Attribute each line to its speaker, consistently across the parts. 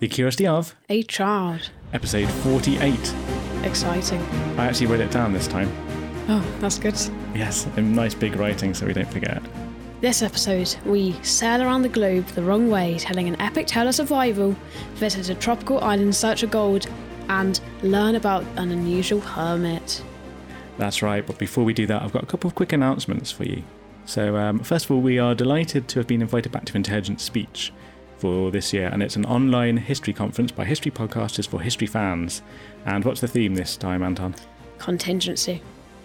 Speaker 1: The Curiosity of,
Speaker 2: A child.
Speaker 1: episode 48.
Speaker 2: Exciting.
Speaker 1: I actually wrote it down this time.
Speaker 2: Oh, that's good.
Speaker 1: Yes, in nice big writing so we don't forget.
Speaker 2: This episode, we sail around the globe the wrong way, telling an epic tale of survival, visit a tropical island in search of gold, and learn about an unusual hermit.
Speaker 1: That's right, but before we do that, I've got a couple of quick announcements for you. So, um, first of all, we are delighted to have been invited back to Intelligent Speech for this year, and it's an online history conference by history podcasters for history fans. And what's the theme this time, Anton?
Speaker 2: Contingency.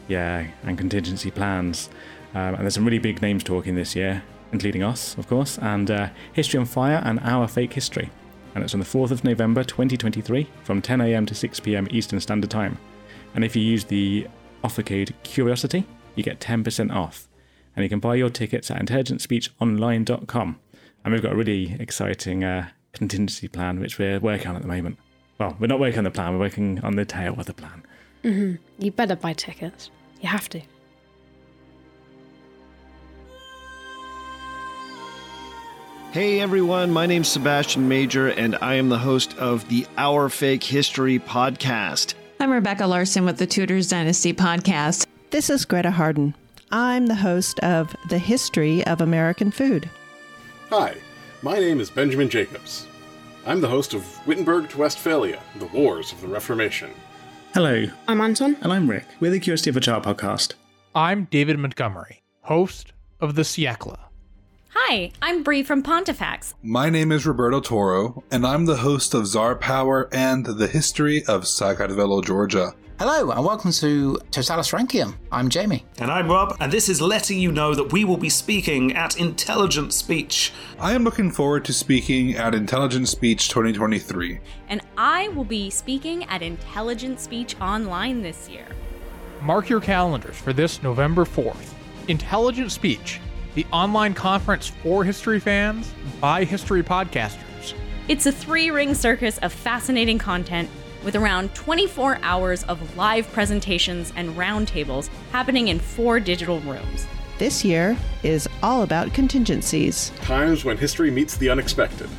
Speaker 1: Yeah, and contingency plans. Um, and there's some really big names talking this year, including us, of course, and uh, History on Fire and Our Fake History. And it's on the 4th of November 2023 from 10am to 6pm Eastern Standard Time. And if you use the offer code CURIOSITY, you get 10% off. And you can buy your tickets at intelligentspeechonline.com. And we've got a really exciting uh, contingency plan which we're working on at the moment. Well, we're not working on the plan, we're working on the tail of the plan.
Speaker 2: You better buy tickets. You have to.
Speaker 3: Hey everyone, my name's Sebastian Major, and I am the host of the Our Fake History podcast.
Speaker 4: I'm Rebecca Larson with the Tudors Dynasty podcast.
Speaker 5: This is Greta Harden. I'm the host of The History of American Food.
Speaker 6: Hi, my name is Benjamin Jacobs. I'm the host of Wittenberg to Westphalia, The Wars of the Reformation.
Speaker 1: Hello,
Speaker 2: I'm Anton.
Speaker 1: and I'm Rick. We're the Curiosity of a Child podcast.
Speaker 7: I'm David Montgomery, host of the Siècle.
Speaker 8: Hi, I'm Bree from Pontifex.
Speaker 9: My name is Roberto Toro, and I'm the host of Czar Power and the History of Sakartvelo, Georgia.
Speaker 10: Hello and welcome to Totalus Rankium. I'm Jamie.
Speaker 11: And I'm Rob, and this is letting you know that we will be speaking at Intelligent Speech.
Speaker 9: I am looking forward to speaking at Intelligent Speech 2023.
Speaker 8: And I will be speaking at Intelligent Speech Online this year.
Speaker 7: Mark your calendars for this November 4th. Intelligent Speech, the online conference for history fans by history podcasters.
Speaker 8: It's a three ring circus of fascinating content with around 24 hours of live presentations and roundtables happening in four digital rooms.
Speaker 5: This year is all about contingencies.
Speaker 6: Times when history meets the unexpected.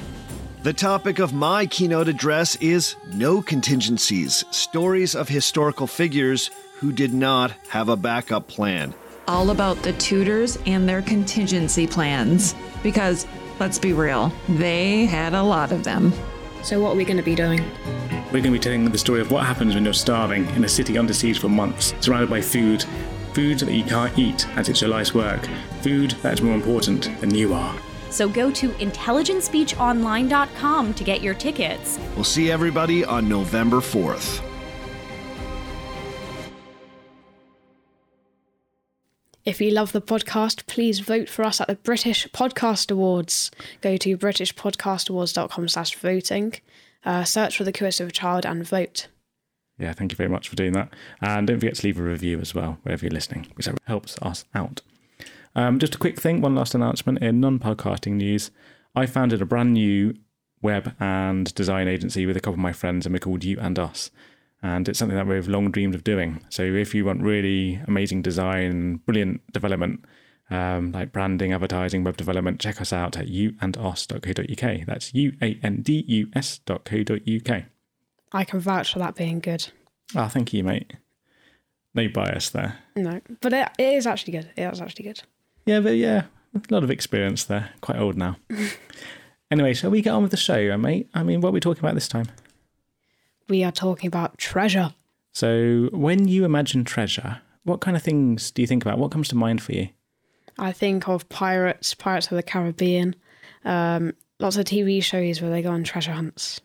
Speaker 3: The topic of my keynote address is No Contingencies Stories of Historical Figures Who Did Not Have a Backup Plan.
Speaker 4: All about the Tudors and their contingency plans. Because, let's be real, they had a lot of them.
Speaker 2: So, what are we going to be doing?
Speaker 1: We're going to be telling the story of what happens when you're starving in a city under siege for months, surrounded by food. Food that you can't eat as it's your life's work. Food that's more important than you are.
Speaker 8: So go to intelligentspeechonline.com to get your tickets.
Speaker 3: We'll see everybody on November 4th.
Speaker 2: If you love the podcast, please vote for us at the British Podcast Awards. Go to britishpodcastawards.com slash voting, uh, search for the Curiosity of a Child and vote.
Speaker 1: Yeah, thank you very much for doing that. And don't forget to leave a review as well, wherever you're listening, because which helps us out. Um, just a quick thing, one last announcement in non podcasting news. I founded a brand new web and design agency with a couple of my friends, and we're called You and Us. And it's something that we've long dreamed of doing. So if you want really amazing design, brilliant development, um, like branding, advertising, web development, check us out at youandus.co.uk. That's U A N D U S.co.uk.
Speaker 2: I can vouch for that being good.
Speaker 1: Ah, thank you, mate. No bias there.
Speaker 2: No, but it, it is actually good. It is actually good.
Speaker 1: Yeah, but yeah, a lot of experience there. Quite old now. anyway, shall we get on with the show, uh, mate? I mean, what are we talking about this time?
Speaker 2: We are talking about treasure.
Speaker 1: So, when you imagine treasure, what kind of things do you think about? What comes to mind for you?
Speaker 2: I think of pirates, Pirates of the Caribbean, um, lots of TV shows where they go on treasure hunts.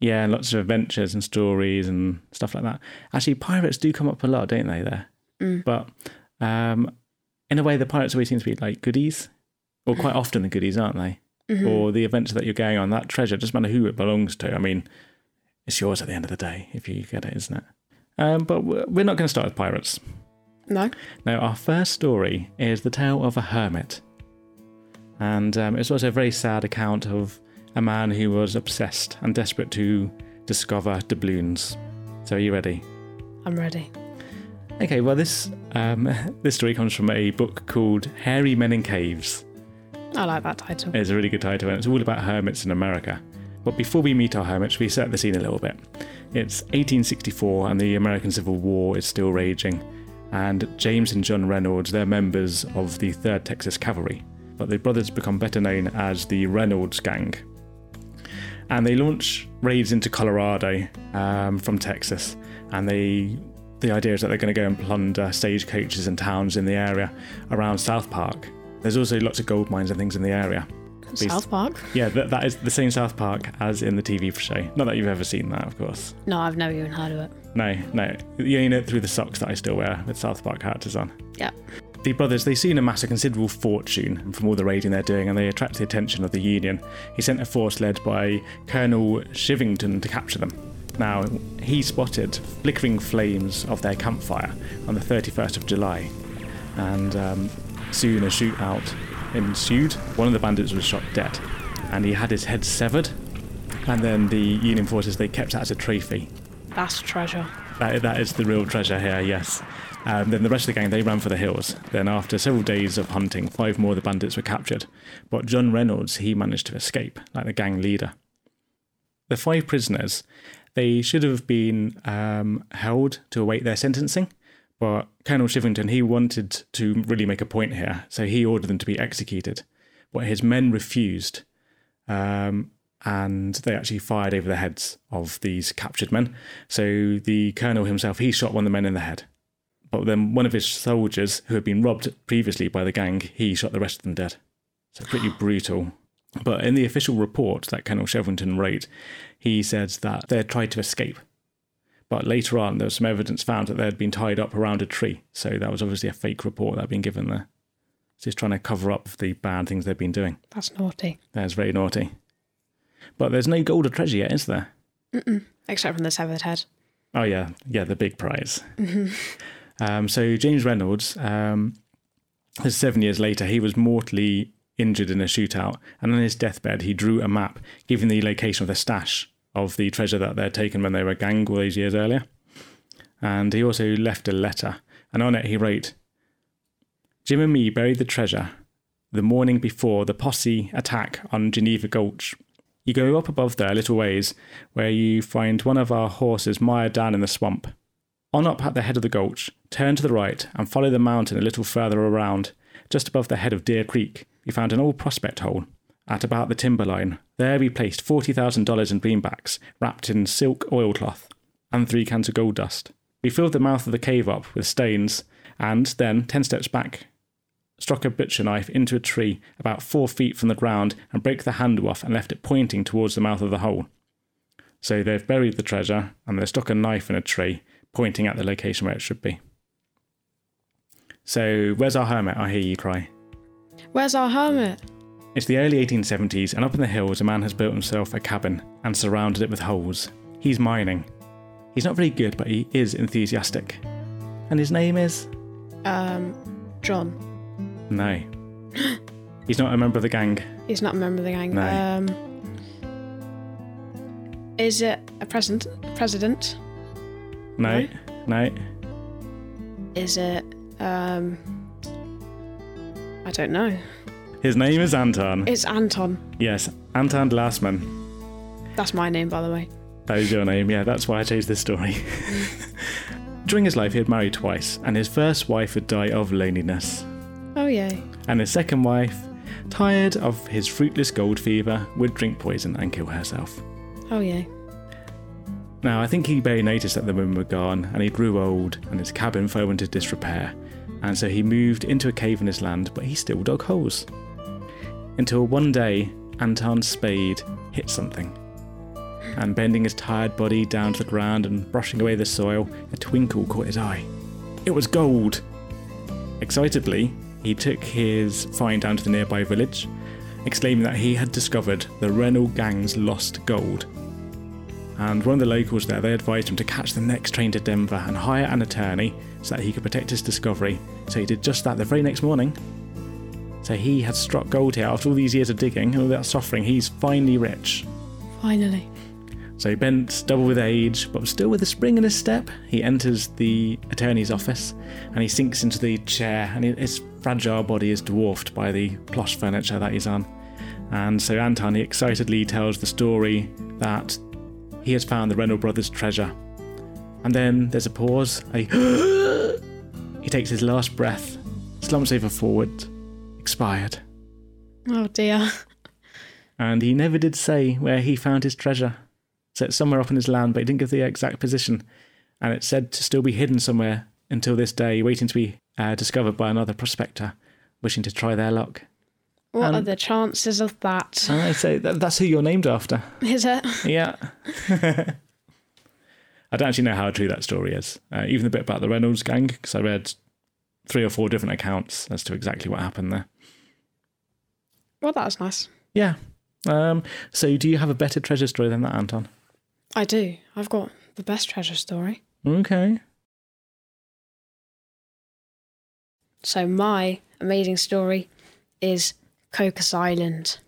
Speaker 1: Yeah, lots of adventures and stories and stuff like that. Actually, pirates do come up a lot, don't they? There,
Speaker 2: Mm.
Speaker 1: but um, in a way, the pirates always seem to be like goodies, or quite often the goodies, aren't they?
Speaker 2: Mhm.
Speaker 1: Or the adventure that you're going on, that treasure doesn't matter who it belongs to. I mean, it's yours at the end of the day if you get it, isn't it? Um, but we're not going to start with pirates.
Speaker 2: No?
Speaker 1: Now, our first story is the tale of a hermit. And um, it's also a very sad account of a man who was obsessed and desperate to discover doubloons. So, are you ready?
Speaker 2: I'm ready.
Speaker 1: Okay, well, this um, this story comes from a book called Hairy Men in Caves.
Speaker 2: I like that title.
Speaker 1: It's a really good title, and it's all about hermits in America. But before we meet our hermit, should we set the scene a little bit? It's 1864 and the American Civil War is still raging. And James and John Reynolds, they're members of the 3rd Texas Cavalry. But the brothers become better known as the Reynolds Gang. And they launch raids into Colorado um, from Texas. And they the idea is that they're going to go and plunder stagecoaches and towns in the area around South Park. There's also lots of gold mines and things in the area.
Speaker 2: South Park?
Speaker 1: Yeah, that, that is the same South Park as in the TV show. Not that you've ever seen that, of course.
Speaker 2: No, I've never even heard of it.
Speaker 1: No, no. You only know it through the socks that I still wear with South Park characters on.
Speaker 2: Yeah.
Speaker 1: The brothers, they soon amass a considerable fortune from all the raiding they're doing and they attract the attention of the Union. He sent a force led by Colonel Chivington to capture them. Now, he spotted flickering flames of their campfire on the 31st of July, and um, soon a shootout ensued. One of the bandits was shot dead, and he had his head severed. And then the Union forces they kept that as a trophy.
Speaker 2: That's treasure.
Speaker 1: That, that is the real treasure here, yes. Um, then the rest of the gang they ran for the hills. Then after several days of hunting, five more of the bandits were captured. But John Reynolds he managed to escape, like the gang leader. The five prisoners they should have been um, held to await their sentencing, but Colonel Chivington he wanted to really make a point here, so he ordered them to be executed. But his men refused, um, and they actually fired over the heads of these captured men. So the colonel himself he shot one of the men in the head, but then one of his soldiers who had been robbed previously by the gang he shot the rest of them dead. So pretty brutal. But in the official report that Colonel Chivington wrote, he said that they had tried to escape. But later on, there was some evidence found that they had been tied up around a tree. So that was obviously a fake report that had been given there. Just trying to cover up the bad things they've been doing.
Speaker 2: That's naughty.
Speaker 1: That's very naughty. But there's no gold or treasure yet, is there?
Speaker 2: Mm-mm. Except from the severed head.
Speaker 1: Oh, yeah. Yeah, the big prize. Um, so James Reynolds, um, seven years later, he was mortally injured in a shootout, and on his deathbed, he drew a map giving the location of the stash of the treasure that they'd taken when they were gang all those years earlier. And he also left a letter, and on it he wrote Jim and me buried the treasure the morning before the posse attack on Geneva Gulch. You go up above there a little ways, where you find one of our horses mired down in the swamp. On up at the head of the gulch, turn to the right, and follow the mountain a little further around, just above the head of Deer Creek, we found an old prospect hole at about the timberline. There we placed $40,000 in greenbacks wrapped in silk oilcloth and three cans of gold dust. We filled the mouth of the cave up with stones and then, 10 steps back, struck a butcher knife into a tree about four feet from the ground and broke the handle off and left it pointing towards the mouth of the hole. So they've buried the treasure and they've stuck a knife in a tree pointing at the location where it should be. So, where's our hermit? I hear you cry.
Speaker 2: Where's our hermit?
Speaker 1: It's the early 1870s, and up in the hills, a man has built himself a cabin and surrounded it with holes. He's mining. He's not very good, but he is enthusiastic. And his name is?
Speaker 2: Um, John.
Speaker 1: No. He's not a member of the gang.
Speaker 2: He's not a member of the gang.
Speaker 1: No.
Speaker 2: Um, is it a president? President?
Speaker 1: No. No.
Speaker 2: Is it? Um, I don't know.
Speaker 1: His name is Anton.
Speaker 2: It's Anton.
Speaker 1: Yes, Anton Glassman.
Speaker 2: That's my name, by the way.
Speaker 1: That is your name, yeah, that's why I chose this story. During his life, he had married twice, and his first wife would die of loneliness.
Speaker 2: Oh yay.
Speaker 1: And his second wife, tired of his fruitless gold fever, would drink poison and kill herself.
Speaker 2: Oh yay.
Speaker 1: Now, I think he barely noticed that the women were gone, and he grew old, and his cabin fell into disrepair, and so he moved into a cave in his land, but he still dug holes. Until one day, Anton's spade hit something. And bending his tired body down to the ground and brushing away the soil, a twinkle caught his eye. It was gold! Excitedly, he took his find down to the nearby village, exclaiming that he had discovered the Reynolds gang's lost gold. And one of the locals there, they advised him to catch the next train to Denver and hire an attorney so that he could protect his discovery. So he did just that the very next morning. So he has struck gold here after all these years of digging and all that suffering. He's finally rich.
Speaker 2: Finally.
Speaker 1: So bent, double with age, but still with a spring in his step, he enters the attorney's office and he sinks into the chair, and his fragile body is dwarfed by the plush furniture that he's on. And so Anton he excitedly tells the story that he has found the Reynolds brothers' treasure. And then there's a pause. A he takes his last breath, slumps over forward, expired.
Speaker 2: Oh dear.
Speaker 1: And he never did say where he found his treasure. So it's somewhere up in his land, but he didn't give the exact position. And it's said to still be hidden somewhere until this day, waiting to be uh, discovered by another prospector wishing to try their luck.
Speaker 2: What
Speaker 1: Um,
Speaker 2: are the chances of that?
Speaker 1: I say that, that's who you're named after.
Speaker 2: Is it?
Speaker 1: Yeah. I don't actually know how true that story is. Uh, even the bit about the Reynolds gang, because I read three or four different accounts as to exactly what happened there.
Speaker 2: Well, that was nice.
Speaker 1: Yeah. Um, so, do you have a better treasure story than that, Anton?
Speaker 2: I do. I've got the best treasure story.
Speaker 1: Okay.
Speaker 2: So my amazing story is Cocos Island.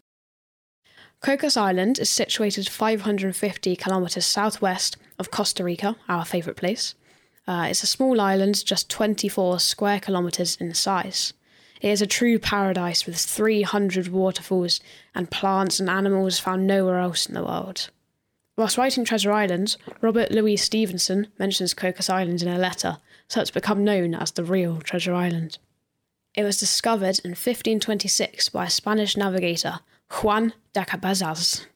Speaker 2: Cocos Island is situated 550 kilometers southwest of Costa Rica, our favourite place. Uh, it's a small island, just 24 square kilometers in size. It is a true paradise with 300 waterfalls and plants and animals found nowhere else in the world. Whilst writing Treasure Island, Robert Louis Stevenson mentions Cocos Island in a letter, so it's become known as the real Treasure Island. It was discovered in 1526 by a Spanish navigator, Juan de Cabezas.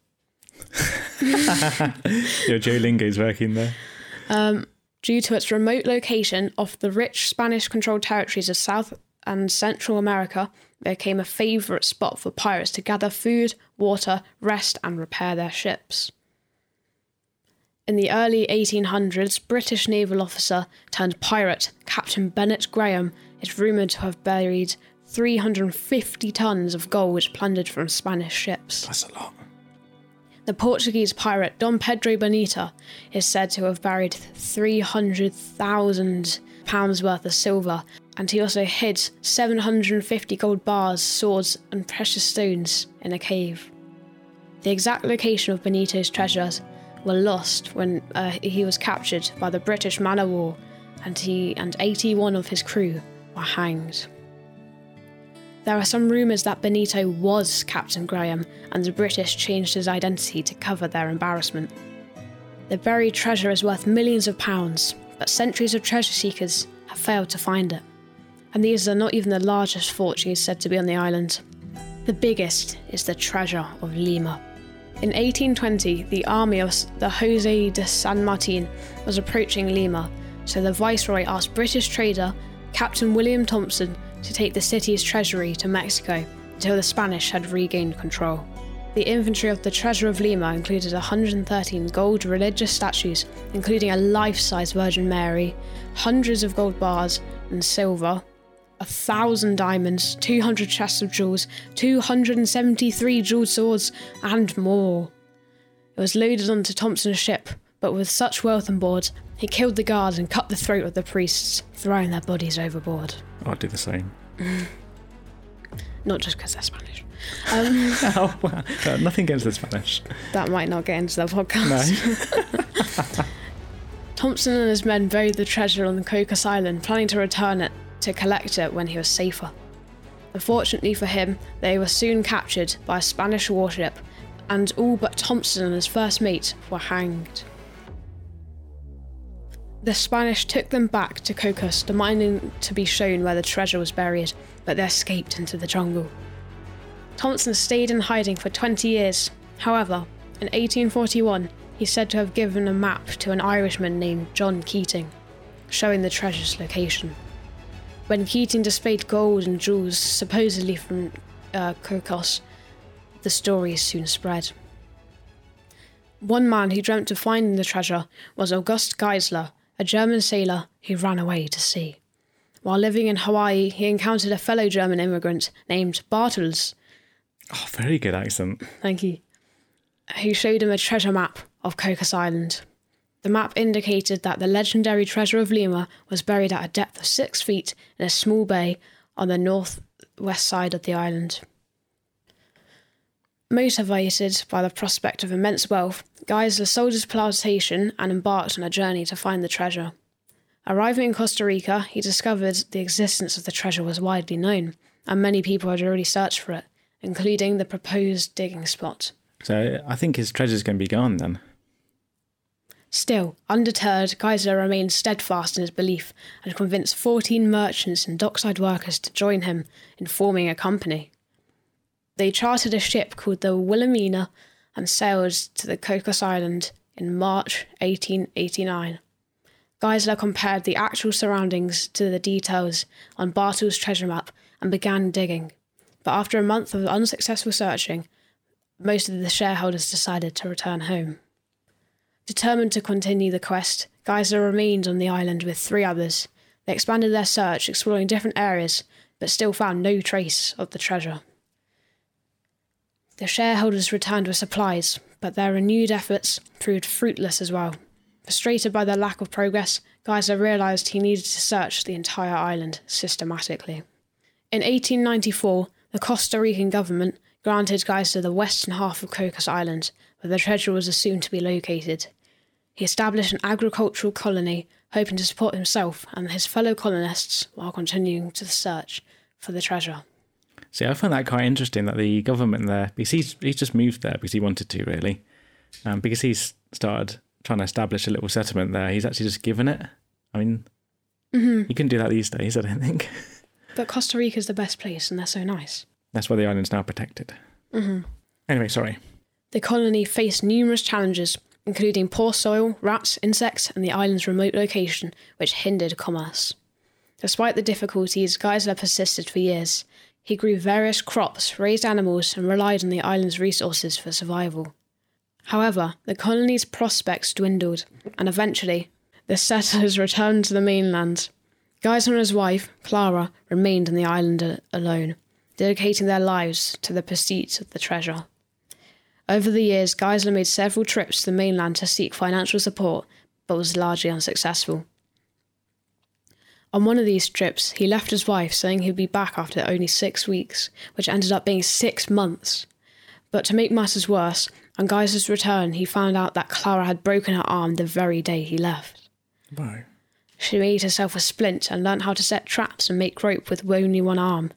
Speaker 1: Your Duolingo's working there.
Speaker 2: Um, due to its remote location off the rich Spanish controlled territories of South and Central America, became a favourite spot for pirates to gather food, water, rest, and repair their ships. In the early 1800s, British naval officer turned pirate Captain Bennett Graham is rumoured to have buried 350 tons of gold plundered from Spanish ships.
Speaker 1: That's a lot.
Speaker 2: The Portuguese pirate Dom Pedro Bonita is said to have buried 300,000 pounds worth of silver, and he also hid 750 gold bars, swords, and precious stones in a cave. The exact location of Benito's treasures were lost when uh, he was captured by the British man o' war, and he and 81 of his crew were hanged. There are some rumours that Benito was Captain Graham, and the British changed his identity to cover their embarrassment. The buried treasure is worth millions of pounds, but centuries of treasure seekers have failed to find it. And these are not even the largest fortunes said to be on the island. The biggest is the treasure of Lima. In 1820, the army of the Jose de San Martin was approaching Lima, so the viceroy asked British trader Captain William Thompson to take the city's treasury to Mexico until the Spanish had regained control. The inventory of the Treasure of Lima included 113 gold religious statues, including a life size Virgin Mary, hundreds of gold bars and silver, a thousand diamonds, 200 chests of jewels, 273 jeweled swords, and more. It was loaded onto Thompson's ship, but with such wealth on board, he killed the guards and cut the throat of the priests, throwing their bodies overboard.
Speaker 1: I'd do the same.
Speaker 2: Not just because they're Spanish. Um,
Speaker 1: oh, wow. Uh, nothing against the Spanish.
Speaker 2: that might not get into the podcast.
Speaker 1: No.
Speaker 2: Thompson and his men buried the treasure on the Cocos Island, planning to return it to collect it when he was safer. Unfortunately for him, they were soon captured by a Spanish warship, and all but Thompson and his first mate were hanged. The Spanish took them back to Cocos, demanding to be shown where the treasure was buried, but they escaped into the jungle. Thompson stayed in hiding for 20 years. However, in 1841, he's said to have given a map to an Irishman named John Keating, showing the treasure's location. When Keating displayed gold and jewels, supposedly from uh, Cocos, the story soon spread. One man who dreamt of finding the treasure was August Geisler, a German sailor who ran away to sea. While living in Hawaii, he encountered a fellow German immigrant named Bartels,
Speaker 1: Oh, very good accent.
Speaker 2: thank you, who showed him a treasure map of Cocos Island. The map indicated that the legendary treasure of Lima was buried at a depth of six feet in a small bay on the northwest side of the island. Motivated by the prospect of immense wealth, Geisler sold his plantation and embarked on a journey to find the treasure. Arriving in Costa Rica, he discovered the existence of the treasure was widely known, and many people had already searched for it, including the proposed digging spot.
Speaker 1: So I think his treasure's going to be gone then.
Speaker 2: Still, undeterred, Geisler remained steadfast in his belief and convinced 14 merchants and dockside workers to join him in forming a company. They chartered a ship called the Wilhelmina and sailed to the Cocos Island in March 1889. Geisler compared the actual surroundings to the details on Bartle's treasure map and began digging. But after a month of unsuccessful searching, most of the shareholders decided to return home. Determined to continue the quest, Geisler remained on the island with three others. They expanded their search, exploring different areas, but still found no trace of the treasure. The shareholders returned with supplies, but their renewed efforts proved fruitless as well. Frustrated by their lack of progress, Geisler realised he needed to search the entire island systematically. In 1894, the Costa Rican government granted Geisler the western half of Cocos Island, where the treasure was assumed to be located. He established an agricultural colony, hoping to support himself and his fellow colonists while continuing to search for the treasure.
Speaker 1: See, I find that quite interesting that the government there, because he's, he's just moved there because he wanted to, really. Um, because he's started trying to establish a little settlement there, he's actually just given it. I mean,
Speaker 2: hmm
Speaker 1: you can do that these days, I don't think.
Speaker 2: But Costa Rica's the best place, and they're so nice.
Speaker 1: That's why the island's now protected.
Speaker 2: hmm
Speaker 1: Anyway, sorry.
Speaker 2: The colony faced numerous challenges, including poor soil, rats, insects, and the island's remote location, which hindered commerce. Despite the difficulties, Geisler persisted for years. He grew various crops, raised animals, and relied on the island's resources for survival. However, the colony's prospects dwindled, and eventually, the settlers returned to the mainland. Geisler and his wife, Clara, remained on the island alone, dedicating their lives to the pursuit of the treasure. Over the years, Geisler made several trips to the mainland to seek financial support, but was largely unsuccessful. On one of these trips, he left his wife saying he'd be back after only six weeks, which ended up being six months. But to make matters worse, on Geisler's return, he found out that Clara had broken her arm the very day he left.
Speaker 1: Wow.
Speaker 2: She made herself a splint and learned how to set traps and make rope with only one arm.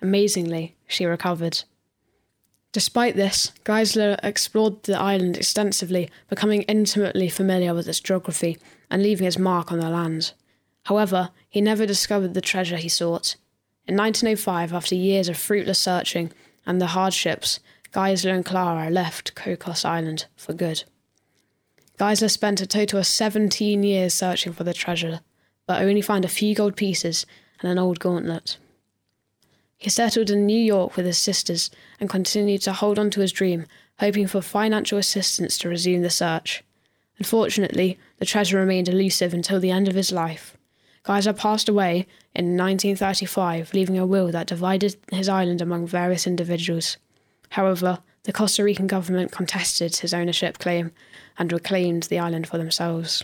Speaker 2: Amazingly, she recovered. Despite this, Geisler explored the island extensively, becoming intimately familiar with its geography and leaving his mark on the land. However, he never discovered the treasure he sought. In 1905, after years of fruitless searching and the hardships, Geisler and Clara left Cocos Island for good. Geisler spent a total of 17 years searching for the treasure, but only found a few gold pieces and an old gauntlet. He settled in New York with his sisters and continued to hold on to his dream, hoping for financial assistance to resume the search. Unfortunately, the treasure remained elusive until the end of his life. Geisler passed away in 1935, leaving a will that divided his island among various individuals. However, the Costa Rican government contested his ownership claim and reclaimed the island for themselves.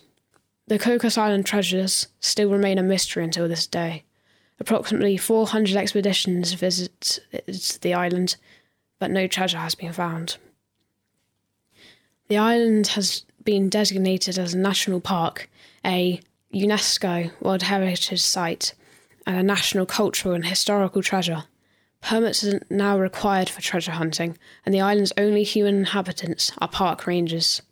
Speaker 2: The Cocos Island treasures still remain a mystery until this day. Approximately 400 expeditions visit the island, but no treasure has been found. The island has been designated as a national park, a UNESCO World Heritage Site, and a national cultural and historical treasure. Permits are now required for treasure hunting, and the island's only human inhabitants are park rangers.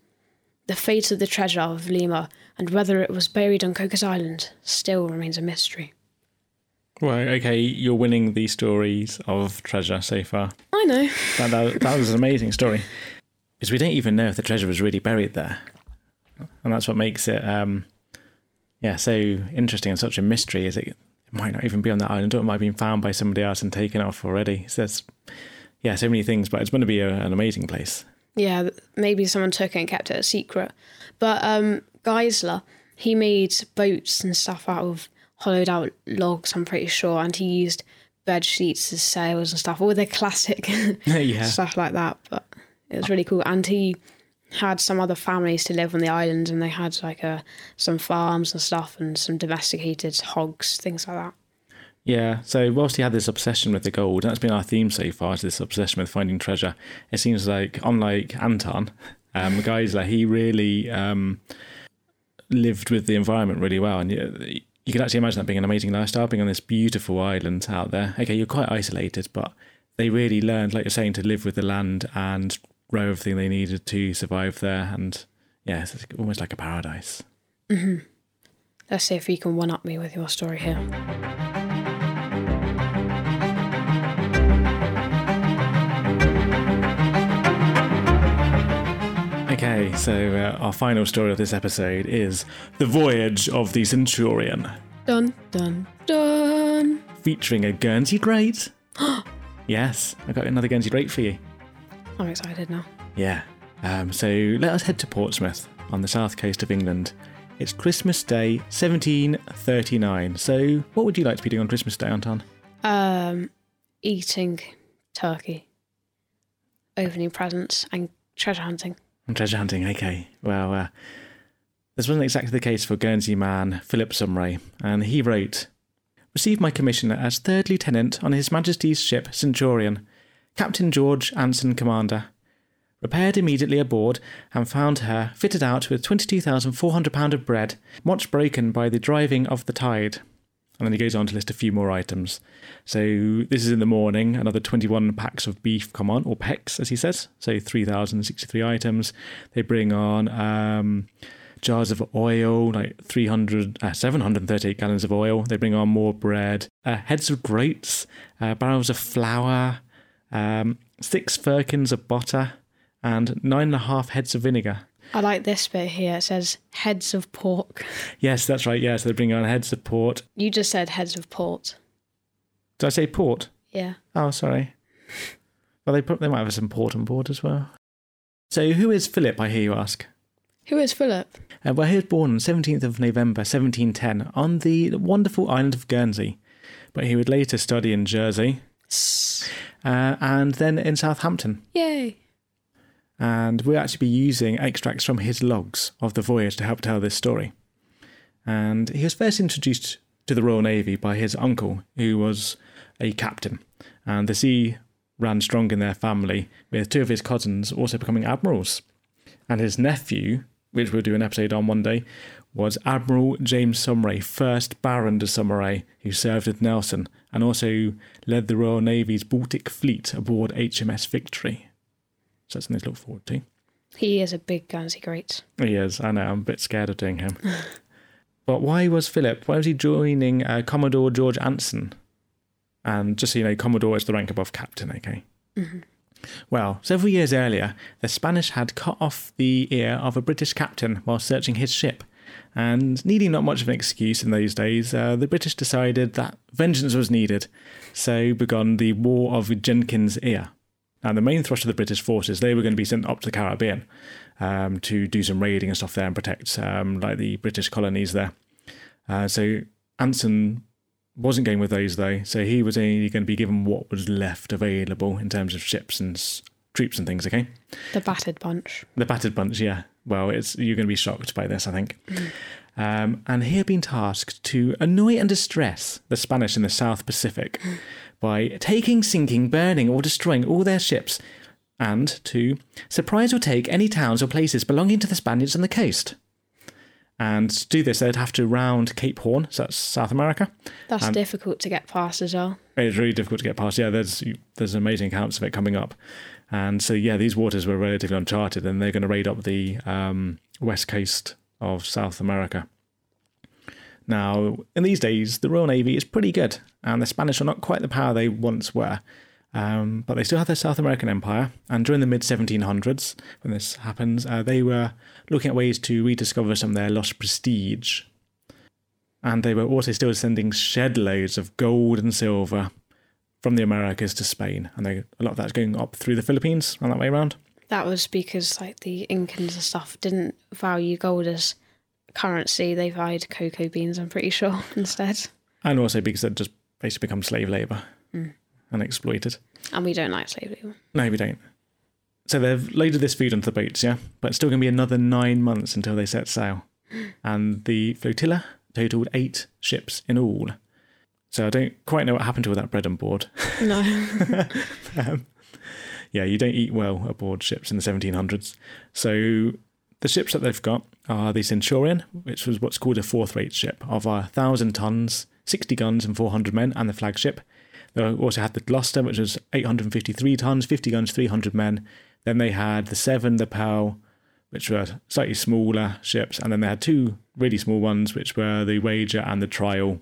Speaker 2: The fate of the treasure of Lima and whether it was buried on Cocos Island still remains a mystery.
Speaker 1: Well, okay, you're winning the stories of treasure so far.
Speaker 2: I know.
Speaker 1: That, that, that was an amazing story. Because we don't even know if the treasure was really buried there. And that's what makes it, um, yeah, so interesting and such a mystery. Is it, it might not even be on that island, or it might have been found by somebody else and taken off already. So there's, yeah, so many things, but it's going to be a, an amazing place.
Speaker 2: Yeah, maybe someone took it and kept it a secret. But um, Geisler, he made boats and stuff out of hollowed out logs, I'm pretty sure, and he used bed sheets as sails and stuff, all the classic
Speaker 1: Yeah.
Speaker 2: stuff like that. But it was really cool. And he had some other families to live on the island, and they had like a, some farms and stuff, and some domesticated hogs, things like that.
Speaker 1: Yeah, so whilst he had this obsession with the gold, and that's been our theme so far, is this obsession with finding treasure, it seems like, unlike Anton, um, Geisler, he really um, lived with the environment really well. And you, could actually imagine that being an amazing lifestyle, being on this beautiful island out there. Okay, you're quite isolated, but they really learned, like you're saying, to live with the land and grow everything they needed to survive there. And yeah, it's almost like a paradise.
Speaker 2: hmm Let's see if you can one up me with your story here.
Speaker 1: Okay, so uh, our final story of this episode is The Voyage of the Centurion,
Speaker 2: Dun dun dun.
Speaker 1: featuring a Guernsey Great. yes, I got another Guernsey Great for you.
Speaker 2: I'm excited now.
Speaker 1: Yeah. Um, so let us head to Portsmouth on the south coast of England. It's Christmas Day 1739. So, what would you like to be doing on Christmas Day, Anton?
Speaker 2: Um, eating turkey, opening presents, and treasure hunting.
Speaker 1: And treasure hunting, okay. Well, uh, this wasn't exactly the case for Guernsey man Philip Saumarez, and he wrote Received my commission as third lieutenant on His Majesty's ship Centurion, Captain George Anson, commander. Repaired immediately aboard and found her fitted out with £22,400 of bread, much broken by the driving of the tide. And then he goes on to list a few more items. So this is in the morning. Another 21 packs of beef come on, or pecks, as he says. So 3,063 items. They bring on um, jars of oil, like 300, uh, 738 gallons of oil. They bring on more bread, uh, heads of groats, uh, barrels of flour, um, six firkins of butter, and nine and a half heads of vinegar.
Speaker 2: I like this bit here. It says heads of pork.
Speaker 1: Yes, that's right. Yes, yeah, so they bring on heads of port.
Speaker 2: You just said heads of port.
Speaker 1: Did I say port?
Speaker 2: Yeah.
Speaker 1: Oh, sorry. Well, they put they might have some port on board as well. So, who is Philip? I hear you ask.
Speaker 2: Who is Philip?
Speaker 1: Uh, well, he was born on 17th of November 1710 on the wonderful island of Guernsey, but he would later study in Jersey uh, and then in Southampton.
Speaker 2: Yay.
Speaker 1: And we'll actually be using extracts from his logs of the voyage to help tell this story. And he was first introduced to the Royal Navy by his uncle, who was a captain. And the sea ran strong in their family, with two of his cousins also becoming admirals. And his nephew, which we'll do an episode on one day, was Admiral James Saumarez, first Baron de Saumarez, who served with Nelson and also led the Royal Navy's Baltic Fleet aboard HMS Victory. So that's something to look forward to.
Speaker 2: He is a big Guernsey great.
Speaker 1: He is, I know, I'm a bit scared of doing him. but why was Philip, why was he joining uh, Commodore George Anson? And just so you know, Commodore is the rank above captain, okay?
Speaker 2: Mhm.
Speaker 1: Well, several years earlier, the Spanish had cut off the ear of a British captain while searching his ship. And needing not much of an excuse in those days, uh, the British decided that vengeance was needed. So begun the War of Jenkins' Ear. And the main thrust of the British forces, they were going to be sent up to the Caribbean um, to do some raiding and stuff there and protect um, like the British colonies there. Uh, so Anson wasn't going with those though, so he was only going to be given what was left available in terms of ships and s- troops and things. Okay,
Speaker 2: The battered bunch.
Speaker 1: the battered bunch. Yeah, well, it's you're going to be shocked by this, I think. Um, and he had been tasked to annoy and distress the Spanish in the South Pacific by taking, sinking, burning, or destroying all their ships, and to surprise or take any towns or places belonging to the Spaniards on the coast. And to do this, they'd have to round Cape Horn, so that's South America.
Speaker 2: That's
Speaker 1: and
Speaker 2: difficult to get past as well.
Speaker 1: It's really difficult to get past. Yeah, there's there's amazing accounts of it coming up, and so yeah, these waters were relatively uncharted, and they're going to raid up the um, west coast of South America. Now, in these days, the Royal Navy is pretty good, and the Spanish are not quite the power they once were. Um, but they still have their South American empire, and during the mid 1700s, when this happens, uh, they were looking at ways to rediscover some of their lost prestige. And they were also still sending shed loads of gold and silver from the Americas to Spain, and they, a lot of that's going up through the Philippines and that way around.
Speaker 2: That was because like the Incans and stuff didn't value gold as currency. They valued cocoa beans. I'm pretty sure instead.
Speaker 1: And also because they'd just basically become slave labour
Speaker 2: Mm.
Speaker 1: and exploited.
Speaker 2: And we don't like slave labor.
Speaker 1: No, we don't. So they've loaded this food onto the boats, yeah? But it's still going to be another nine months until they set sail. And the flotilla totaled eight ships in all. So I don't quite know what happened to all that bread on board.
Speaker 2: No.
Speaker 1: um, yeah, you don't eat well aboard ships in the 1700s. So the ships that they've got are the Centurion, which was what's called a fourth rate ship of a thousand tons, 60 guns, and 400 men, and the flagship. They also had the Gloucester, which was 853 tons, 50 guns, 300 men. Then they had the Severn, the Pearl, which were slightly smaller ships, and then they had two really small ones, which were the Wager and the Trial.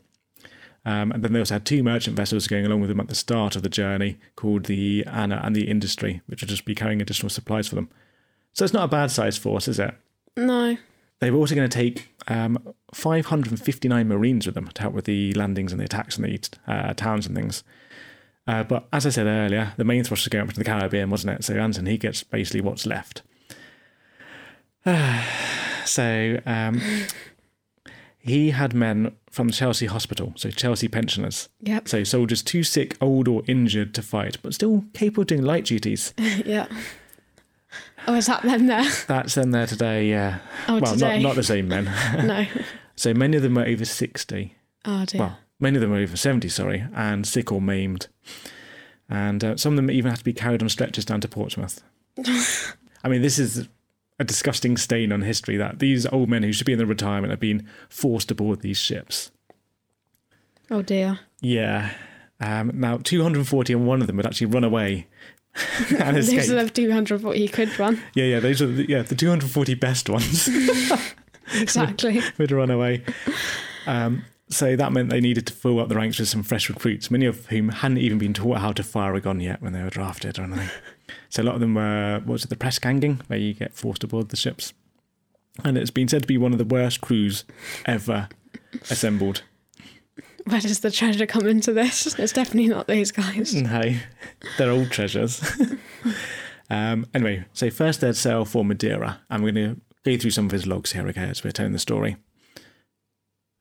Speaker 1: Um, and then they also had two merchant vessels going along with them at the start of the journey, called the Anna and the Industry, which would just be carrying additional supplies for them. So it's not a bad sized force, is it?
Speaker 2: No.
Speaker 1: They were also going to take um, 559 Marines with them to help with the landings and the attacks on the uh, towns and things. Uh, but as I said earlier, the main thrust was going up to the Caribbean, wasn't it? So Anson, he gets basically what's left. so um, he had men from Chelsea Hospital, so Chelsea pensioners.
Speaker 2: Yep.
Speaker 1: So soldiers too sick, old, or injured to fight, but still capable of doing light duties.
Speaker 2: yeah. Oh, is that them there?
Speaker 1: That's them there today, yeah.
Speaker 2: Oh,
Speaker 1: well,
Speaker 2: today.
Speaker 1: Not, not the same men.
Speaker 2: no.
Speaker 1: so many of them were over 60.
Speaker 2: Oh dear.
Speaker 1: Well, many of them were over 70, sorry, and sick or maimed. And uh, some of them even had to be carried on stretchers down to Portsmouth. I mean, this is a disgusting stain on history that these old men who should be in their retirement have been forced aboard these ships.
Speaker 2: Oh dear.
Speaker 1: Yeah. Um, now, 240 and one of them would actually run away and
Speaker 2: Those
Speaker 1: escape.
Speaker 2: are the 240 you could run.
Speaker 1: Yeah, yeah, those are the, yeah the 240 best ones
Speaker 2: Exactly.
Speaker 1: We'd run away. Um, so that meant they needed to fill up the ranks with some fresh recruits, many of whom hadn't even been taught how to fire a gun yet when they were drafted or anything. So a lot of them were, what was it, the press ganging, where you get forced aboard the ships. And it's been said to be one of the worst crews ever assembled.
Speaker 2: Where does the treasure come into this? It's definitely not these guys.
Speaker 1: No, they're all treasures. um, anyway, so first they'd sail for Madeira. I'm going to go through some of his logs here, okay, as we're telling the story.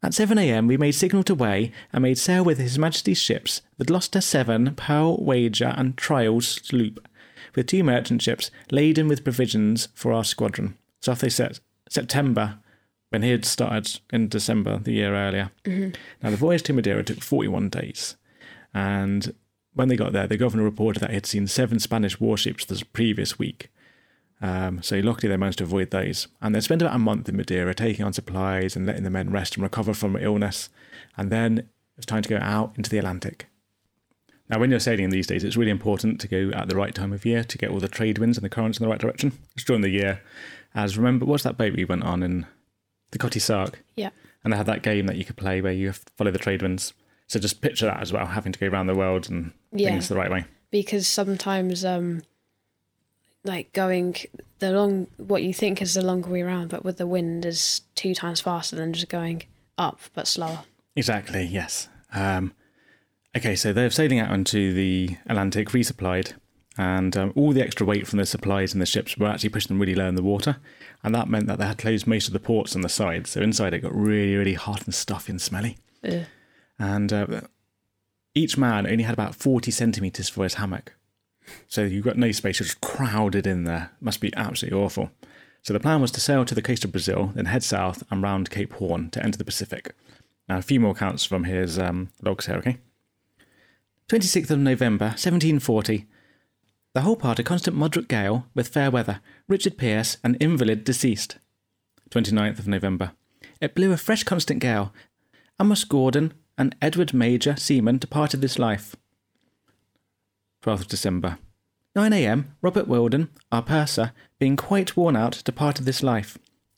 Speaker 1: At Severn a.m., we made signal to weigh and made sail with His Majesty's ships, the Gloucester 7, Pearl, Wager, and Trials sloop, with two merchant ships laden with provisions for our squadron. So off they set September, when he had started in December the year earlier. Now, the voyage to Madeira took 41 days. And when they got there, the governor reported that he had seen seven Spanish warships the previous week. Um, so luckily they managed to avoid those. And they spent about a month in Madeira taking on supplies and letting the men rest and recover from illness. And then it was time to go out into the Atlantic. Now, when you're sailing these days, it's really important to go at the right time of year to get all the trade winds and the currents in the right direction. It's during the year. As remember, what's that boat we went on in the Cutty Sark?
Speaker 2: Yeah.
Speaker 1: And they had that game that you could play where you follow the trade winds. So just picture that as well, having to go around the world and
Speaker 2: Yeah.
Speaker 1: things the right way.
Speaker 2: Because sometimes, um, like going the long, what you think is the longer way around, but with the wind is two times faster than just going up but slower.
Speaker 1: Exactly, yes. Um, okay, so they're sailing out onto the Atlantic, resupplied, and um, all the extra weight from the supplies and the ships were actually pushing them really low in the water. And that meant that they had closed most of the ports on the side. So inside it got really, really hot and stuffy and smelly.
Speaker 2: Ugh.
Speaker 1: And uh, each man only had about 40 centimetres for his hammock. So you've got no space, you're just crowded in there. Must be absolutely awful. So the plan was to sail to the coast of Brazil, then head south and round Cape Horn to enter the Pacific. Now, a few more counts from his um, logs here, okay? 26th of November, 1740. The whole part a constant moderate gale with fair weather. Richard Pierce, an invalid, deceased. 29th of November. It blew a fresh constant gale. Amos Gordon and Edward Major, seaman, departed this life. 12th of December. 9 a.m. Robert Wilden, our purser, being quite worn out, departed this life.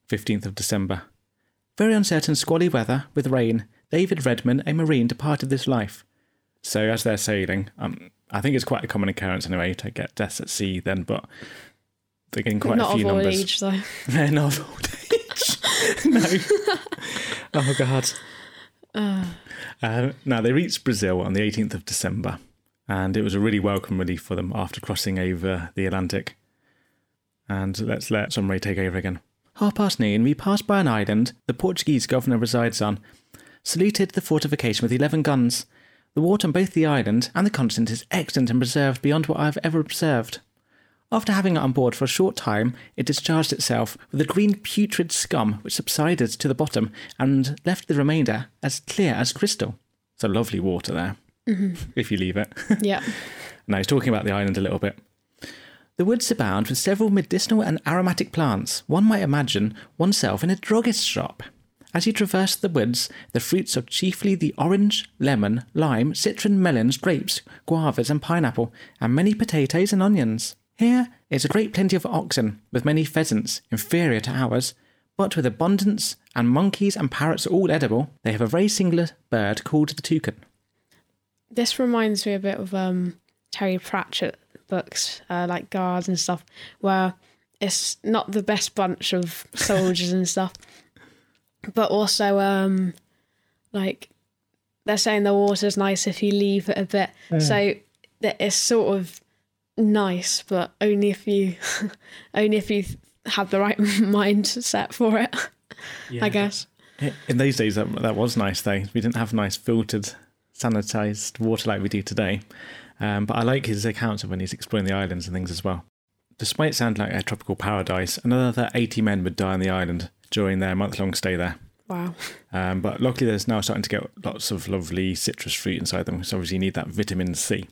Speaker 1: 15th of December. Very uncertain squally weather with rain. David Redman, a marine, departed this life. So as they're sailing, um, I think it's quite a common occurrence anyway to get deaths at sea then, but they're getting quite
Speaker 2: Not
Speaker 1: a few
Speaker 2: of old
Speaker 1: numbers.
Speaker 2: age, though.
Speaker 1: They're not of old age. no. Oh god. Uh, now they reached Brazil on the 18th of December, and it was a really welcome relief for them after crossing over the Atlantic. And let's let Saumarez take over again. Half past noon, we passed by an island the Portuguese governor resides on, saluted the fortification with 11 guns. The water on both the island and the continent is excellent and preserved beyond what I have ever observed. After having it on board for a short time, it discharged itself with a green putrid scum which subsided to the bottom and left the remainder as clear as crystal. It's a lovely water there, mm-hmm. if you leave it.
Speaker 2: Yeah.
Speaker 1: now he's talking about the island a little bit. The woods abound with several medicinal and aromatic plants. One might imagine oneself in a druggist's shop. As you traverse the woods, the fruits are chiefly the orange, lemon, lime, citron, melons, grapes, guavas, and pineapple, and many potatoes and onions. Here is a great plenty of oxen, with many pheasants, inferior to ours, but with abundance, and monkeys and parrots all edible. They have a very singular bird called the toucan.
Speaker 2: This reminds me a bit of um, Terry Pratchett books, uh, like Guards and stuff, where it's not the best bunch of soldiers and stuff, but also um, like they're saying the water's nice if you leave it a bit.
Speaker 1: Yeah.
Speaker 2: So that it's sort of nice, but only if you only if you have the right mindset for it.
Speaker 1: Yeah.
Speaker 2: I guess.
Speaker 1: In those days, that, that was nice, though. We didn't have nice filtered, sanitized water like we do today. Um, but I like his accounts of when he's exploring the islands and things as well. Despite sounding like a tropical paradise, another 80 men would die on the island during their month long stay there.
Speaker 2: Wow.
Speaker 1: Um, but luckily, there's now starting to get lots of lovely citrus fruit inside them. So obviously, you need that vitamin C.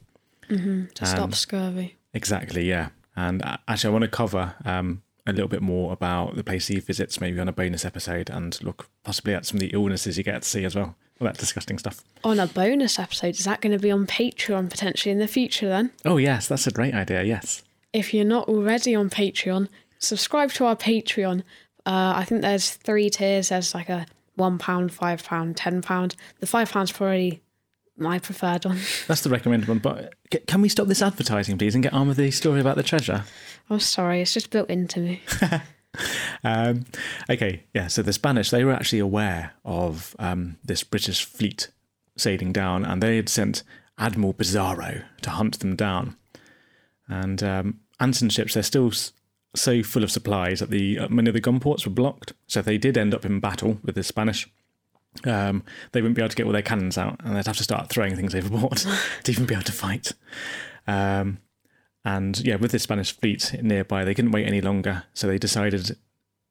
Speaker 2: hmm To stop scurvy.
Speaker 1: Exactly, yeah. And actually, I want to cover um, a little bit more about the place he visits, maybe on a bonus episode, and look possibly at some of the illnesses you get to see as well. All that disgusting stuff.
Speaker 2: On a bonus episode, is that going to be on Patreon potentially in the future then?
Speaker 1: Oh, yes, that's a great idea, yes.
Speaker 2: If you're not already on Patreon, subscribe to our Patreon. Uh, I think there's three tiers. There's like a one pound, five pound, ten pound. The five pounds probably my preferred one.
Speaker 1: That's the recommended one. But can we stop this advertising, please, and get on with the story about the treasure?
Speaker 2: I'm sorry, it's just built into me.
Speaker 1: Um, okay, yeah. So the Spanish they were actually aware of um, this British fleet sailing down, and they had sent Admiral Pizarro to hunt them down. And um, Anson ships they're still so full of supplies that the uh, many of the gun ports were blocked. So if they did end up in battle with the Spanish. Um, they wouldn't be able to get all their cannons out, and they'd have to start throwing things overboard to even be able to fight. Um, and yeah, with the Spanish fleet nearby, they couldn't wait any longer, so they decided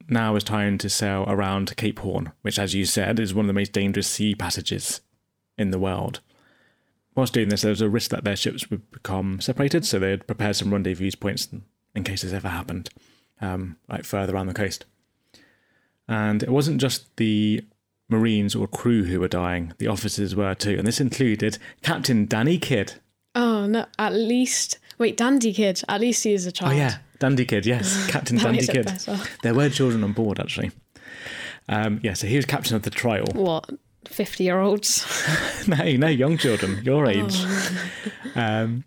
Speaker 1: now is time to sail around Cape Horn, which, as you said, is one of the most dangerous sea passages in the world. Whilst doing this, there was a risk that their ships would become separated, so they had prepared some rendezvous points in, case this ever happened, um, like further around the coast. And it wasn't just the Marines or crew who were dying, the officers were too, and this included Captain Danny Kidd.
Speaker 2: Oh no! At least wait, Dandy Kidd. At least he is a child.
Speaker 1: Oh, yeah, Dandy Kidd, yes, Captain Dandy Kidd.
Speaker 2: better.
Speaker 1: There were children on board, actually. Um, yeah, so he was captain of the Tryall.
Speaker 2: What? Fifty-year-olds.
Speaker 1: no, no, young children, your age.
Speaker 2: Oh.
Speaker 1: Um,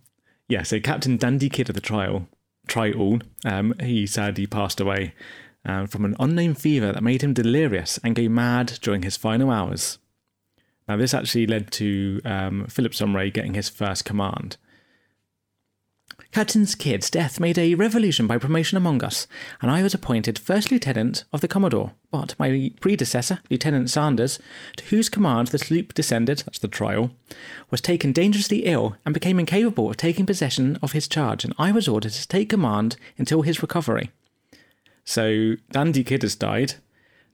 Speaker 1: yeah, so Captain Dandy Kidd of the Tryall, Tryall, um, he sadly passed away um, from an unnamed fever that made him delirious and go mad during his final hours. Now, this actually led to um, Philip Saumarez getting his first command. Captain Kidd's death made a revolution by promotion among us, and I was appointed first lieutenant of the Commodore. But my predecessor, Lieutenant Saunders, to whose command the sloop descended, that's the Tryall, was taken dangerously ill and became incapable of taking possession of his charge, and I was ordered to take command until his recovery. So Dandy Kidd has died.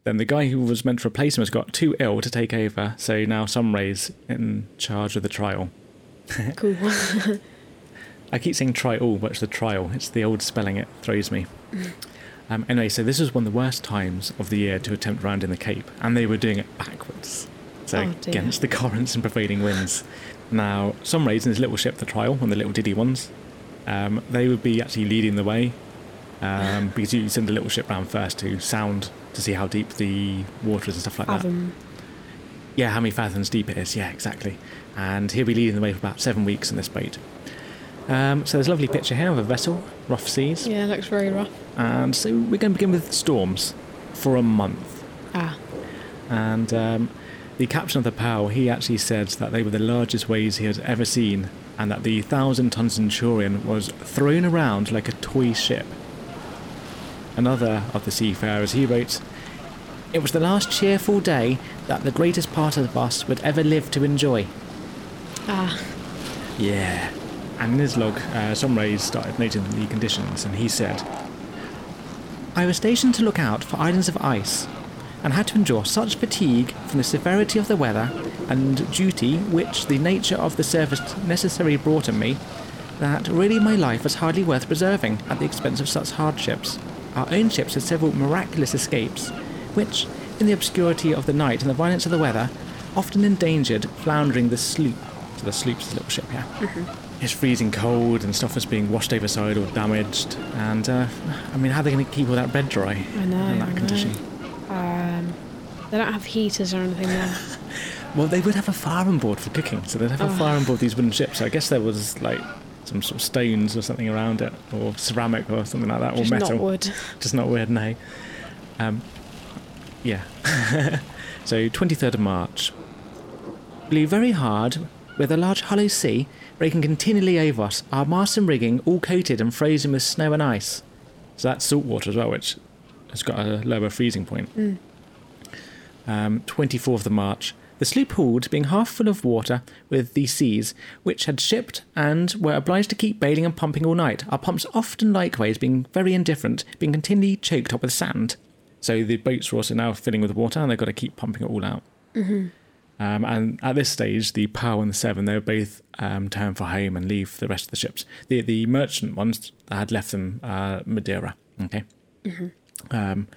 Speaker 1: Then the guy who was meant to replace him has got too ill to take over. So now Saumarez's in charge of the Tryall.
Speaker 2: cool.
Speaker 1: I keep saying try all, but it's the Tryall. It's the old spelling, it throws me. Um, anyway, so this was one of the worst times of the year to attempt round in the Cape, and they were doing it backwards. So
Speaker 2: Oh,
Speaker 1: against the currents and prevailing winds. Now, some in his little ship, the Tryall, one of the little diddy ones, um, they would be actually leading the way um, because you send the little ship round first to sound to see how deep the water is and stuff like that. Yeah, how many fathoms deep it is. Yeah, exactly. And he'll be leading the way for about seven weeks in this boat. Um, so there's a lovely picture here of a vessel, rough seas.
Speaker 2: Yeah, looks very rough.
Speaker 1: And so we're going to begin with storms for a month.
Speaker 2: Ah.
Speaker 1: And um, the captain of the POW, he actually said that they were the largest waves he had ever seen, and that the thousand ton Centurion was thrown around like a toy ship. Another of the seafarers, he wrote, It was the last cheerful day that the greatest part of us would ever live to enjoy.
Speaker 2: Ah.
Speaker 1: Yeah. And in his log, uh, Saumarez started noting the conditions, and he said, I was stationed to look out for islands of ice, and had to endure such fatigue from the severity of the weather and duty which the nature of the service necessarily brought on me, that really my life was hardly worth preserving at the expense of such hardships. Our own ships had several miraculous escapes, which, in the obscurity of the night and the violence of the weather, often endangered floundering the sloop. So the sloop's little ship here. It's freezing cold and stuff is being washed overside or damaged. And, uh, I mean, how are they going to keep all that bread dry
Speaker 2: I know.
Speaker 1: in that
Speaker 2: I
Speaker 1: condition?
Speaker 2: Um, they don't have heaters or anything there.
Speaker 1: Well, they would have a fire on board for cooking, so they'd have a
Speaker 2: Oh.
Speaker 1: fire on board these wooden ships. So I guess there was like some sort of stones or something around it, or ceramic or something like that,
Speaker 2: Just
Speaker 1: or
Speaker 2: not
Speaker 1: metal.
Speaker 2: wood.
Speaker 1: Just not wood, no. Um, yeah. so 23rd of March. Blew very hard, with a large hollow sea breaking continually over us, our mast and rigging all coated and frozen with snow and ice. So that's salt water as well, which has got a lower freezing point
Speaker 2: Mm.
Speaker 1: um, 24th of March. The sloop hauled, being half full of water with the seas, which had shipped and were obliged to keep bailing and pumping all night. Our pumps often likewise being very indifferent, being continually choked up with sand. So the boats were also now filling with water and they've got to keep pumping it all out.
Speaker 2: hmm
Speaker 1: Um, and at this stage, the POW and the Severn, they were both um, turn for home and leave the rest of the ships. The the merchant ones had left them uh, Madeira. Okay.
Speaker 2: hmm
Speaker 1: Um,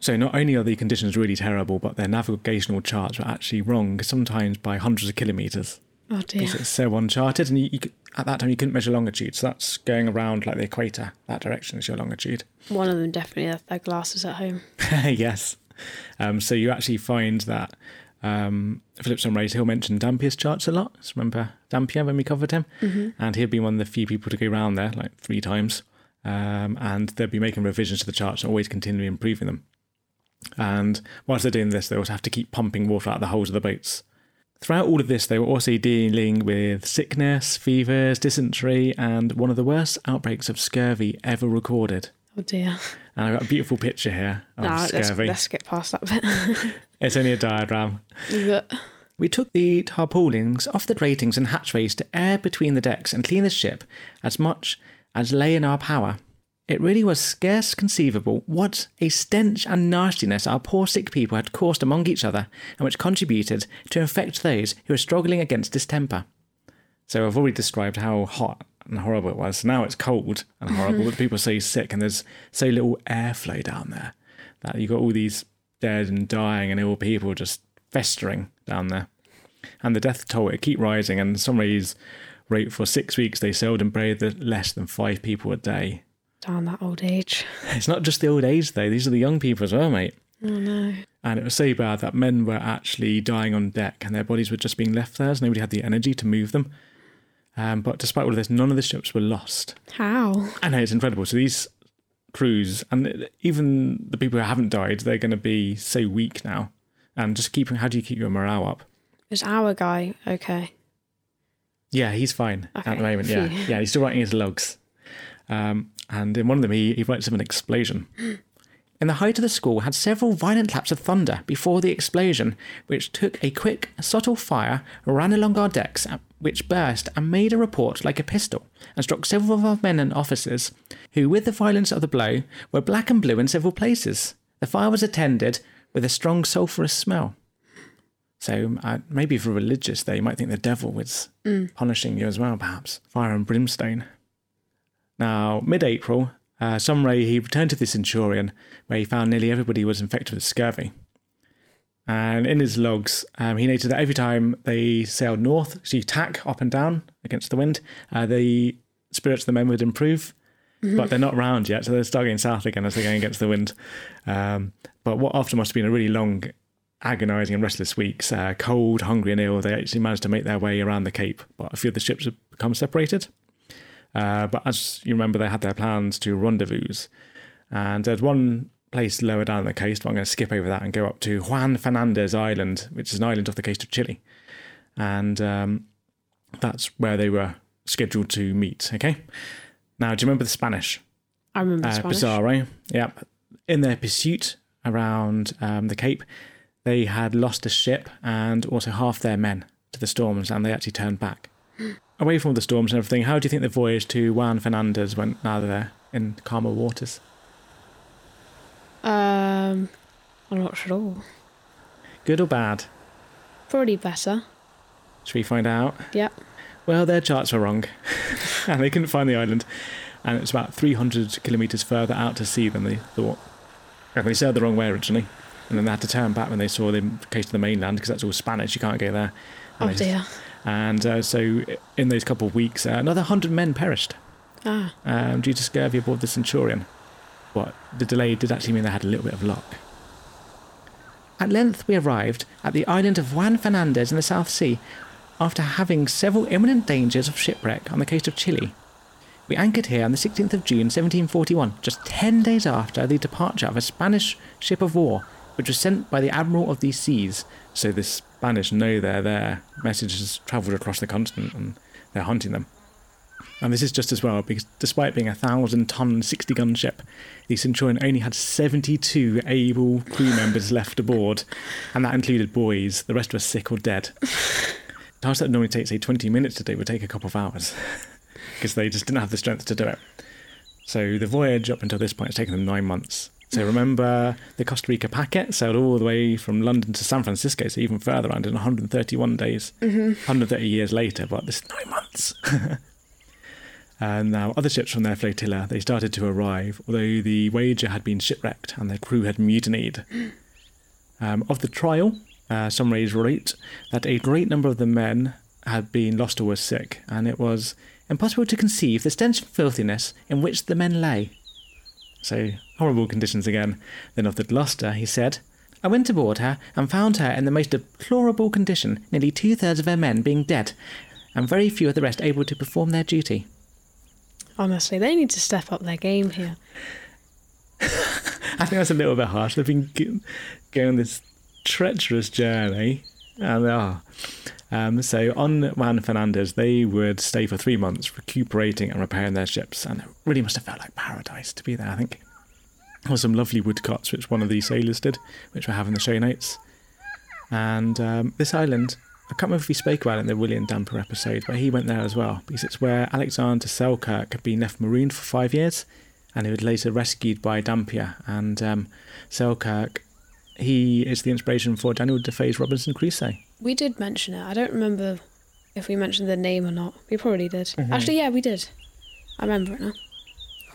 Speaker 1: so not only are the conditions really terrible, but their navigational charts were actually wrong, sometimes by hundreds of kilometres.
Speaker 2: Oh dear.
Speaker 1: Because it's so uncharted, and you, you, at that time you couldn't measure longitude, so that's going around like the equator. That direction is your longitude.
Speaker 2: One of them definitely had their glasses at home.
Speaker 1: yes. Um, so you actually find that um, Philip Saumarez, he'll mention Dampier's charts a lot. So remember Dampier when we covered him?
Speaker 2: Mhm.
Speaker 1: And he'll be one of the few people to go around there, like three times. Um, and they'll be making revisions to the charts and always continually improving them. And whilst they're doing this, they also have to keep pumping water out of the holes of the boats. Throughout all of this, they were also dealing with sickness, fevers, dysentery, and one of the worst outbreaks of scurvy ever recorded.
Speaker 2: Oh dear.
Speaker 1: And I've got a beautiful picture here of
Speaker 2: Nah, let's, let's get past that bit.
Speaker 1: It's only a diagram.
Speaker 2: Yeah.
Speaker 1: We took the tarpaulins off the gratings and hatchways to air between the decks and clean the ship as much as lay in our power. It really was scarce conceivable what a stench and nastiness our poor sick people had caused among each other, and which contributed to infect those who were struggling against distemper. So I've already described how hot and horrible it was. Now it's cold and horrible, but mm-hmm. people are so sick, and there's so little airflow down there that you've got all these dead and dying and ill people just festering down there. And the death toll it keep rising, and Saumarez wrote for six weeks they seldom buried less than five people a day.
Speaker 2: Down that old age.
Speaker 1: It's not just the old age though; these are the young people as well, mate.
Speaker 2: Oh no.
Speaker 1: And it was so bad that men were actually dying on deck, and their bodies were just being left there, as nobody had the energy to move them. Um, but despite all of this, none of the ships were lost.
Speaker 2: How?
Speaker 1: I know it's incredible. So these crews, and even the people who haven't died, they're going to be so weak now. And just keeping, how do you keep your morale up?
Speaker 2: Is our guy okay?
Speaker 1: Yeah, he's fine
Speaker 2: Okay,
Speaker 1: at the moment. Yeah, yeah, he's still writing his logs. Um, and in one of them, he, he writes of an explosion. In the height of the squall had several violent claps of thunder before the explosion, which took a quick, subtle fire, ran along our decks, which burst and made a report like a pistol, and struck several of our men and officers, who, with the violence of the blow, were black and blue in several places. The fire was attended with a strong sulphurous smell. So uh, maybe for religious, they might think the devil was
Speaker 2: Mm.
Speaker 1: punishing you as well, perhaps. Fire and brimstone. Now, mid April, uh, he returned to the Centurion, where he found nearly everybody was infected with scurvy. And in his logs, um, he noted that every time they sailed north, so you tack up and down against the wind, uh, the spirits of the men would improve. But they're not round yet, so they're starting south again as they're going against the wind. Um, but what after must have been a really long, agonising and restless weeks, uh, cold, hungry, and ill, they actually managed to make their way around the Cape. But a few of the ships had become separated. Uh, but as you remember, they had their plans to rendezvous. And there's one place lower down the coast, but I'm going to skip over that and go up to Juan Fernandez Island, which is an island off the coast of Chile. And um, that's where they were scheduled to meet. Okay. Now, do you remember the Spanish?
Speaker 2: I remember
Speaker 1: Uh,
Speaker 2: Spanish.
Speaker 1: Pizarro. Yeah. In their pursuit around um, the Cape, they had lost a ship and also half their men to the storms, and they actually turned back. Away from the storms and everything, how do you think the voyage to Juan Fernandez went now they're in calmer waters?
Speaker 2: Um, I'm not sure.
Speaker 1: Good or bad?
Speaker 2: Probably better.
Speaker 1: Should we find out?
Speaker 2: Yep.
Speaker 1: Well, their charts were wrong, and they couldn't find the island, and it's about 300 kilometres further out to sea than they thought. And they sailed the wrong way originally, and then they had to turn back when they saw the case of the mainland because that's all Spanish. You can't go there. And
Speaker 2: Oh dear.
Speaker 1: And uh, so, in those couple of weeks, uh, another hundred men perished
Speaker 2: Ah.
Speaker 1: um, due to scurvy aboard the Centurion. But the delay did actually mean they had a little bit of luck. At length, we arrived at the island of Juan Fernandez in the South Sea after having several imminent dangers of shipwreck on the coast of Chile. We anchored here on the 16th of June 1741, just 10 days after the departure of a Spanish ship of war, which was sent by the Admiral of these seas. So the Spanish know they're there. Message has travelled across the continent and they're hunting them. And this is just as well because despite being a thousand ton, 60 gun ship, the Centurion only had 72 able crew members left aboard, and that included boys. The rest were sick or dead. Tasks that normally take, say, 20 minutes to do would take a couple of hours because they just didn't have the strength to do it. So the voyage up until this point has taken them nine months. So remember, the Costa Rica packet sailed all the way from London to San Francisco, so even further around in 131 days,
Speaker 2: Mhm.
Speaker 1: 130 years later, but this is nine months. and now other ships from their flotilla, they started to arrive, although the Wager had been shipwrecked and their crew had mutinied. Um, of the Tryall, uh, Saumarez wrote that a great number of the men had been lost or were sick, and it was impossible to conceive the stench and filthiness in which the men lay. So, horrible conditions again. Then of the Gloucester, he said, I went aboard her and found her in the most deplorable condition, nearly two thirds of her men being dead, and very few of the rest able to perform their duty.
Speaker 2: Honestly, they need to step up their game here.
Speaker 1: I think that's a little bit harsh. They've been going this treacherous journey, and oh. Um, so on Juan Fernandez, they would stay for three months, recuperating and repairing their ships, and it really must have felt like paradise to be there. I think were some lovely woodcuts, which one of these sailors did, which we have in the show notes. And um, this island, I can't remember if we spoke about it in the William Dampier episode, but he went there as well because it's where Alexander Selkirk had been left marooned for five years, and he was later rescued by Dampier. And um, Selkirk, he is the inspiration for Daniel Defoe's Robinson Crusoe.
Speaker 2: We did mention it. I don't remember if we mentioned the name or not. We probably did.
Speaker 1: Mhm.
Speaker 2: Actually, yeah, we did. I remember it now.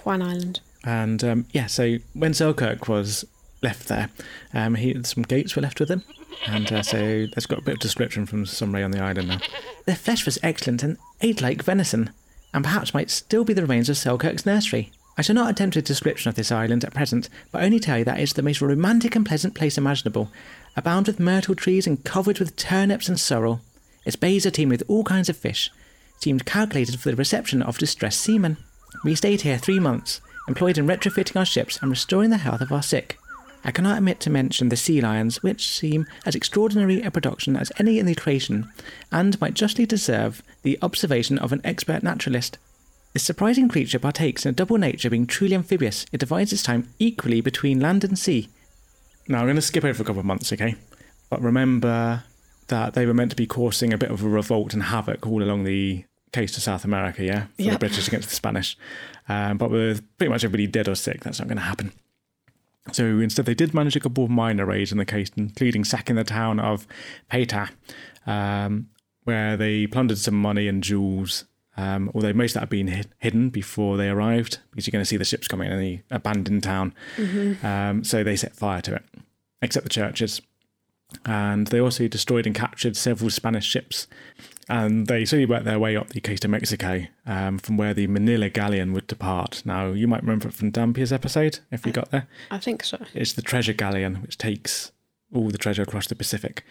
Speaker 2: Juan Island.
Speaker 1: And um, yeah, so when Selkirk was left there, um, he some goats were left with him, and uh, so there's got a bit of description from Saumarez on the island now. Their flesh was excellent and ate like venison, and perhaps might still be the remains of Selkirk's nursery. I shall not attempt a description of this island at present, but only tell you that it's the most romantic and pleasant place imaginable, abound with myrtle trees and covered with turnips and sorrel. Its bays are teemed with all kinds of fish, seemed calculated for the reception of distressed seamen. We stayed here three months, employed in retrofitting our ships and restoring the health of our sick. I cannot omit to mention the sea lions, which seem as extraordinary a production as any in the creation, and might justly deserve the observation of an expert naturalist. This surprising creature partakes in a double nature, being truly amphibious. It divides its time equally between land and sea. Now, I'm going to skip over a couple of months, okay? But remember that they were meant to be causing a bit of a revolt and havoc all along the coast to South America, yeah? For the British against the Spanish. Um, but with pretty much everybody dead or sick, that's not going to happen. So instead, they did manage a couple of minor raids in the case, including sacking the town of Paita, um, where they plundered some money and jewels. Um, although most of that had been hid- hidden before they arrived, because you're going to see the ships coming in the abandoned town.
Speaker 2: Mhm.
Speaker 1: Um, so they set fire to it, except the churches. And they also destroyed and captured several Spanish ships. And they slowly worked their way up the coast of Mexico um, from where the Manila galleon would depart. Now, you might remember it from Dampier's episode, if we got there.
Speaker 2: I think so.
Speaker 1: It's the treasure galleon, which takes all the treasure across the Pacific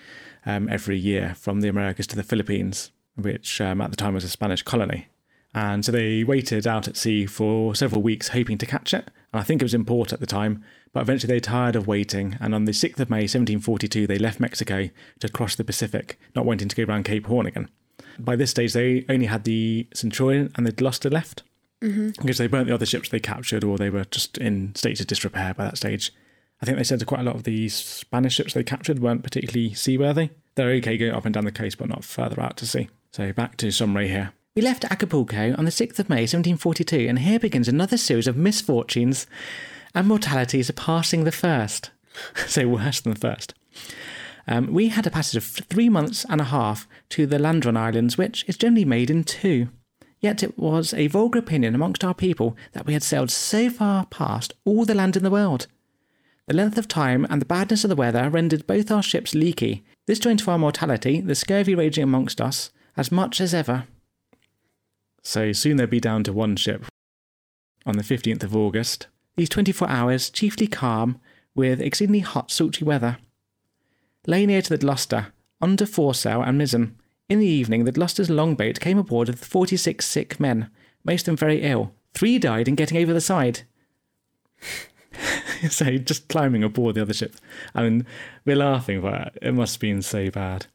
Speaker 1: um, every year from the Americas to the Philippines, which um, at the time was a Spanish colony. And so they waited out at sea for several weeks, hoping to catch it. And I think it was in port at the time, but eventually they tired of waiting. And on the 6th of May, 1742, they left Mexico to cross the Pacific, not wanting to go round Cape Horn again. By this stage, they only had the Centurion and they'd lost the Gloucester left
Speaker 2: Mhm.
Speaker 1: because they burnt the other ships they captured or they were just in states of disrepair by that stage. I think they said that quite a lot of the Spanish ships they captured weren't particularly seaworthy. They're okay going up and down the coast, but not further out to sea. So back to Saumarez here. We left Acapulco on the 6th of May 1742, and here begins another series of misfortunes and mortality surpassing the first. so worse than the first. Um, we had a passage of three months and a half to the Landron Islands, which is generally made in two. Yet it was a vulgar opinion amongst our people that we had sailed so far past all the land in the world. The length of time and the badness of the weather rendered both our ships leaky. This joined to our mortality, the scurvy raging amongst us, as much as ever. So soon they'll be down to one ship. On the 15th of August, these 24 hours chiefly calm, with exceedingly hot, sultry weather. Lay near to the Gloucester, under foresail and mizzen. In the evening, the Gloucester's longboat came aboard with 46 sick men, most of them very ill. Three died in getting over the side. so just climbing aboard the other ship. I mean, we're laughing, but it must have been so bad.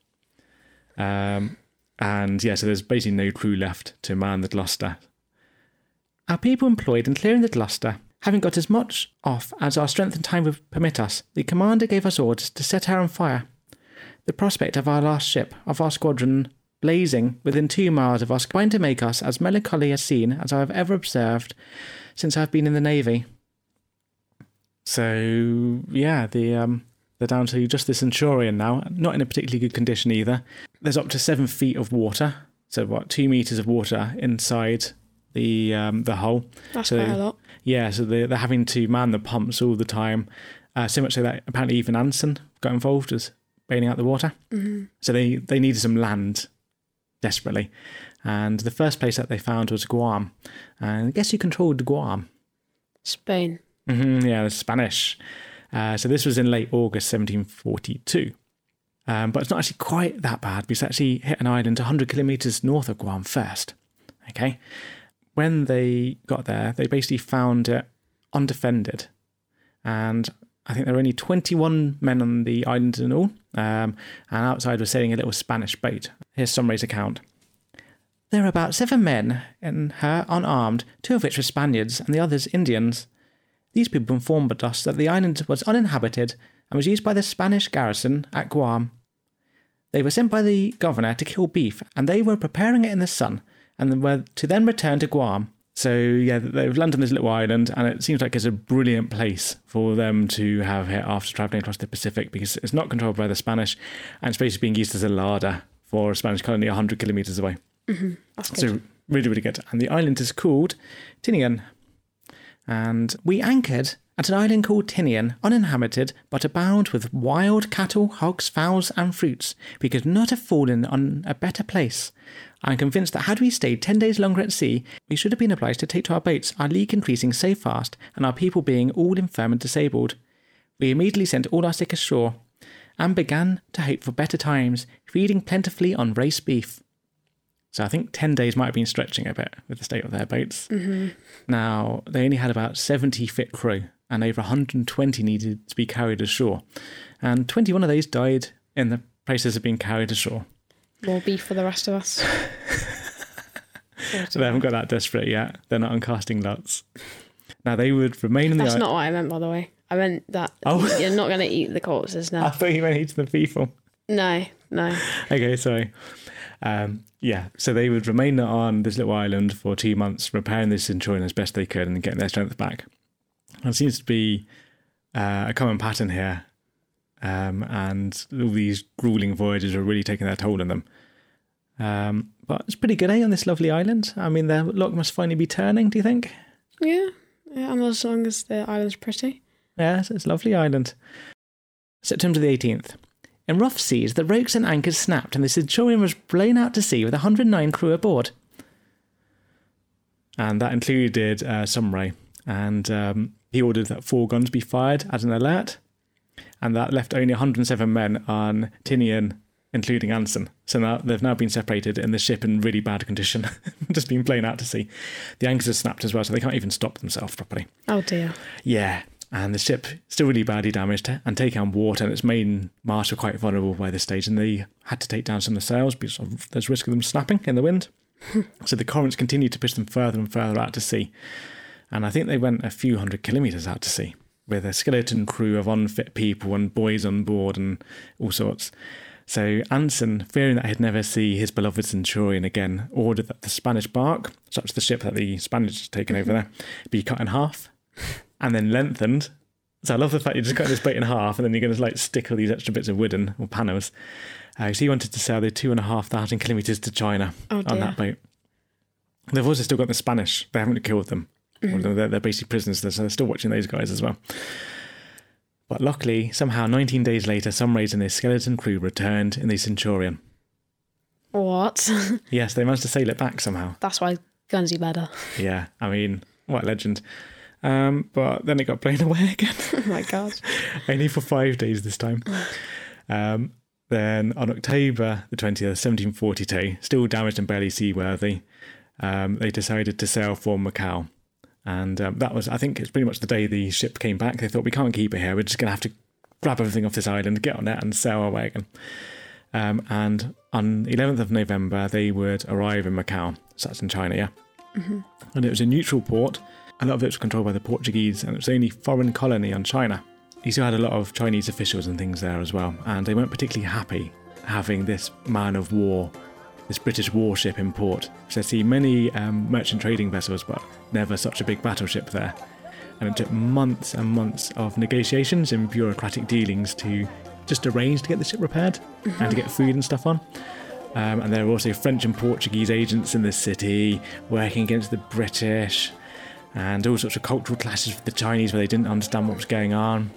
Speaker 1: Um, and yeah, so there's basically no crew left to man the Gloucester. Our people employed in clearing the Gloucester, having got as much off as our strength and time would permit us, the commander gave us orders to set her on fire. The prospect of our last ship, of our squadron, blazing within two miles of us, combined to make us as melancholy a scene as I have ever observed since I've been in the navy. So yeah, the um, they're down to just the Centurion now, not in a particularly good condition either. There's up to seven feet of water, so what two meters of water inside the um, the hull.
Speaker 2: That's
Speaker 1: so,
Speaker 2: quite a lot.
Speaker 1: Yeah, so they're, they're having to man the pumps all the time. Uh, so much so that apparently even Anson got involved as bailing out the water.
Speaker 2: hmm
Speaker 1: So they, they needed some land desperately. And the first place that they found was Guam. And I guess who controlled Guam?
Speaker 2: Spain.
Speaker 1: hmm yeah, the Spanish. Uh, so this was in late August 1742. Um, but it's not actually quite that bad because it actually hit an island 100 kilometers north of Guam first. Okay. When they got there, they basically found it undefended. And I think there were only 21 men on the island in all. Um, and outside was sailing a little Spanish boat. Here's Saumarez's account. There were about seven men in her unarmed, two of which were Spaniards and the others Indians. These people informed us that the island was uninhabited and was used by the Spanish garrison at Guam. They were sent by the governor to kill beef, and they were preparing it in the sun, and were to then return to Guam. So yeah, they've landed on this little island, and it seems like it's a brilliant place for them to have hit after traveling across the Pacific because it's not controlled by the Spanish, and it's basically being used as a larder for a Spanish colony 100 kilometers away.
Speaker 2: hmm That's good.
Speaker 1: So really, really good. And the island is called Tinian. And we anchored at an island called Tinian, uninhabited, but abound with wild cattle, hogs, fowls, and fruits. We could not have fallen on a better place. I am convinced that had we stayed ten days longer at sea, we should have been obliged to take to our boats, our leak increasing so fast, and our people being all infirm and disabled. We immediately sent all our sick ashore, and began to hope for better times, feeding plentifully on roast beef. So I think 10 days might have been stretching a bit with the state of their boats.
Speaker 2: hmm
Speaker 1: Now, they only had about 70 fit crew, and over 120 needed to be carried ashore. And 21 of those died in the process of being carried ashore.
Speaker 2: More beef for the rest of us.
Speaker 1: So they haven't got that desperate yet. They're not uncasting lots. Now, they would remain in the
Speaker 2: That's
Speaker 1: island.
Speaker 2: not what I meant, by the way. I meant that
Speaker 1: Oh.
Speaker 2: you're not going to eat the corpses now.
Speaker 1: I thought you meant eating the people.
Speaker 2: No, no.
Speaker 1: Okay, sorry. Um, yeah, so they would remain on this little island for two months, repairing this Centurion as best they could and getting their strength back. And it seems to be uh, a common pattern here. Um, and all these grueling voyages are really taking their toll on them. Um, but it's pretty good, eh, on this lovely island? I mean, their luck must finally be turning, do you think?
Speaker 2: Yeah, yeah. And as long as the island's pretty.
Speaker 1: Yeah, it's, it's a lovely island. September the 18th. In rough seas, the ropes and anchors snapped, and the Centurion was blown out to sea with 109 crew aboard. And that included uh, Saumarez. And um, he ordered that four guns be fired as an alert. And that left only 107 men on Tinian, including Anson. So now they've now been separated and the ship in really bad condition, just being blown out to sea. The anchors are snapped as well, so they can't even stop themselves properly.
Speaker 2: Oh dear.
Speaker 1: Yeah, and the ship still really badly damaged and taking on water, and its main masts were quite vulnerable by this stage, and they had to take down some of the sails because of, there's risk of them snapping in the wind. so the currents continued to push them further and further out to sea, and I think they went a few hundred kilometres out to sea with a skeleton crew of unfit people and boys on board and all sorts. So Anson, fearing that he'd never see his beloved Centurion again, ordered that the Spanish bark, such as the ship that the Spanish had taken over there, be cut in half and then lengthened. So I love the fact you just cut this boat in half and then you're going to like stick all these extra bits of wooden or panels. Uh, so he wanted to sail the two and a half thousand kilometres to China
Speaker 2: Oh,
Speaker 1: on that boat. They've also still got the Spanish. They haven't killed them.
Speaker 2: Mhm.
Speaker 1: They're, they're basically prisoners, so they're still watching those guys as well. But luckily, somehow 19 days later, Saumarez and their skeleton crew returned in the Centurion.
Speaker 2: What?
Speaker 1: Yes, they managed to sail it back somehow.
Speaker 2: That's why guns Gunsy better.
Speaker 1: Yeah, I mean, what a legend. Um, but then it got blown away again.
Speaker 2: oh my god.
Speaker 1: Only for five days this time. Um, then on October the 20th, 1742, still damaged and barely seaworthy, um, they decided to sail for Macau. And um, that was, I think, it's pretty much the day the ship came back. They thought, we can't keep it here. We're just going to have to grab everything off this island, get on it, and sail away again. Um, and on 11th of November, they would arrive in Macau. So that's in China, yeah.
Speaker 2: Mhm.
Speaker 1: And it was a neutral port. A lot of it was controlled by the Portuguese, and it was the only foreign colony on China. You still had a lot of Chinese officials and things there as well, and they weren't particularly happy having this man of war, this British warship in port. So they see many um, merchant trading vessels, but never such a big battleship there. And it took months and months of negotiations and bureaucratic dealings to just arrange to get the ship repaired and to get food and stuff on. Um, and there were also French and Portuguese agents in the city working against the British, and all sorts of cultural clashes with the Chinese where they didn't understand what was going on.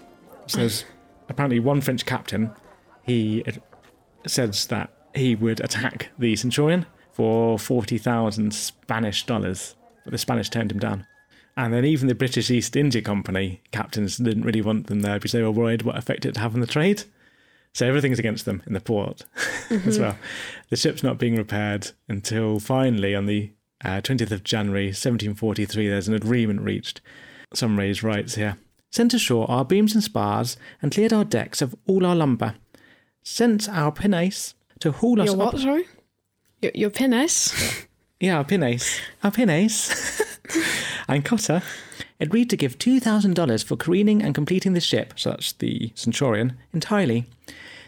Speaker 1: So there's apparently one French captain. He says that he would attack the Centurion for forty thousand Spanish dollars, but the Spanish turned him down. And then even the British East India Company captains didn't really want them there because they were worried what effect it'd have on the trade. So everything's against them in the port as
Speaker 2: Mhm.
Speaker 1: well. The ship's not being repaired until finally on the uh, 20th of January 1743 there's an agreement reached. Saumarez writes here Sent ashore our beams and spars and cleared our decks of all our lumber. Sent our pinnace to haul us
Speaker 2: Your what,
Speaker 1: up.
Speaker 2: sorry? Your, your pinnace?
Speaker 1: Yeah, our pinnace. Our pinnace. and Cotter agreed to give $2,000 for careening and completing the ship, such the Centurion, entirely.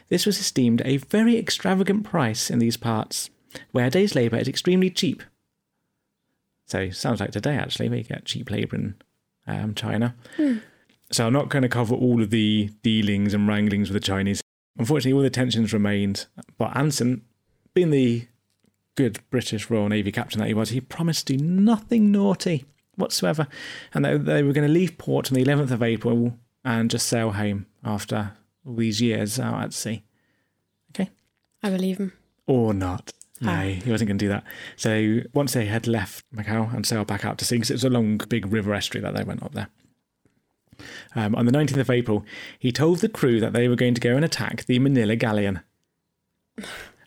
Speaker 1: This was esteemed a very extravagant price in these parts, where a day's labour is extremely cheap. So, sounds like today actually, we get cheap labour in um, China.
Speaker 2: Hmm.
Speaker 1: So, I'm not going to cover all of the dealings and wranglings with the Chinese. Unfortunately, all the tensions remained, but Anson, being the good British Royal Navy captain that he was, he promised to do nothing naughty whatsoever. And they, they were going to leave port on the 11th of April and just sail home after all these years out at sea. Okay.
Speaker 2: I believe him.
Speaker 1: Or not. No,
Speaker 2: Ah.
Speaker 1: he wasn't going to do that. So once they had left Macau and sailed back out to sea, because it was a long, big river estuary that they went up there. Um, on the 19th of April, he told the crew that they were going to go and attack the Manila galleon.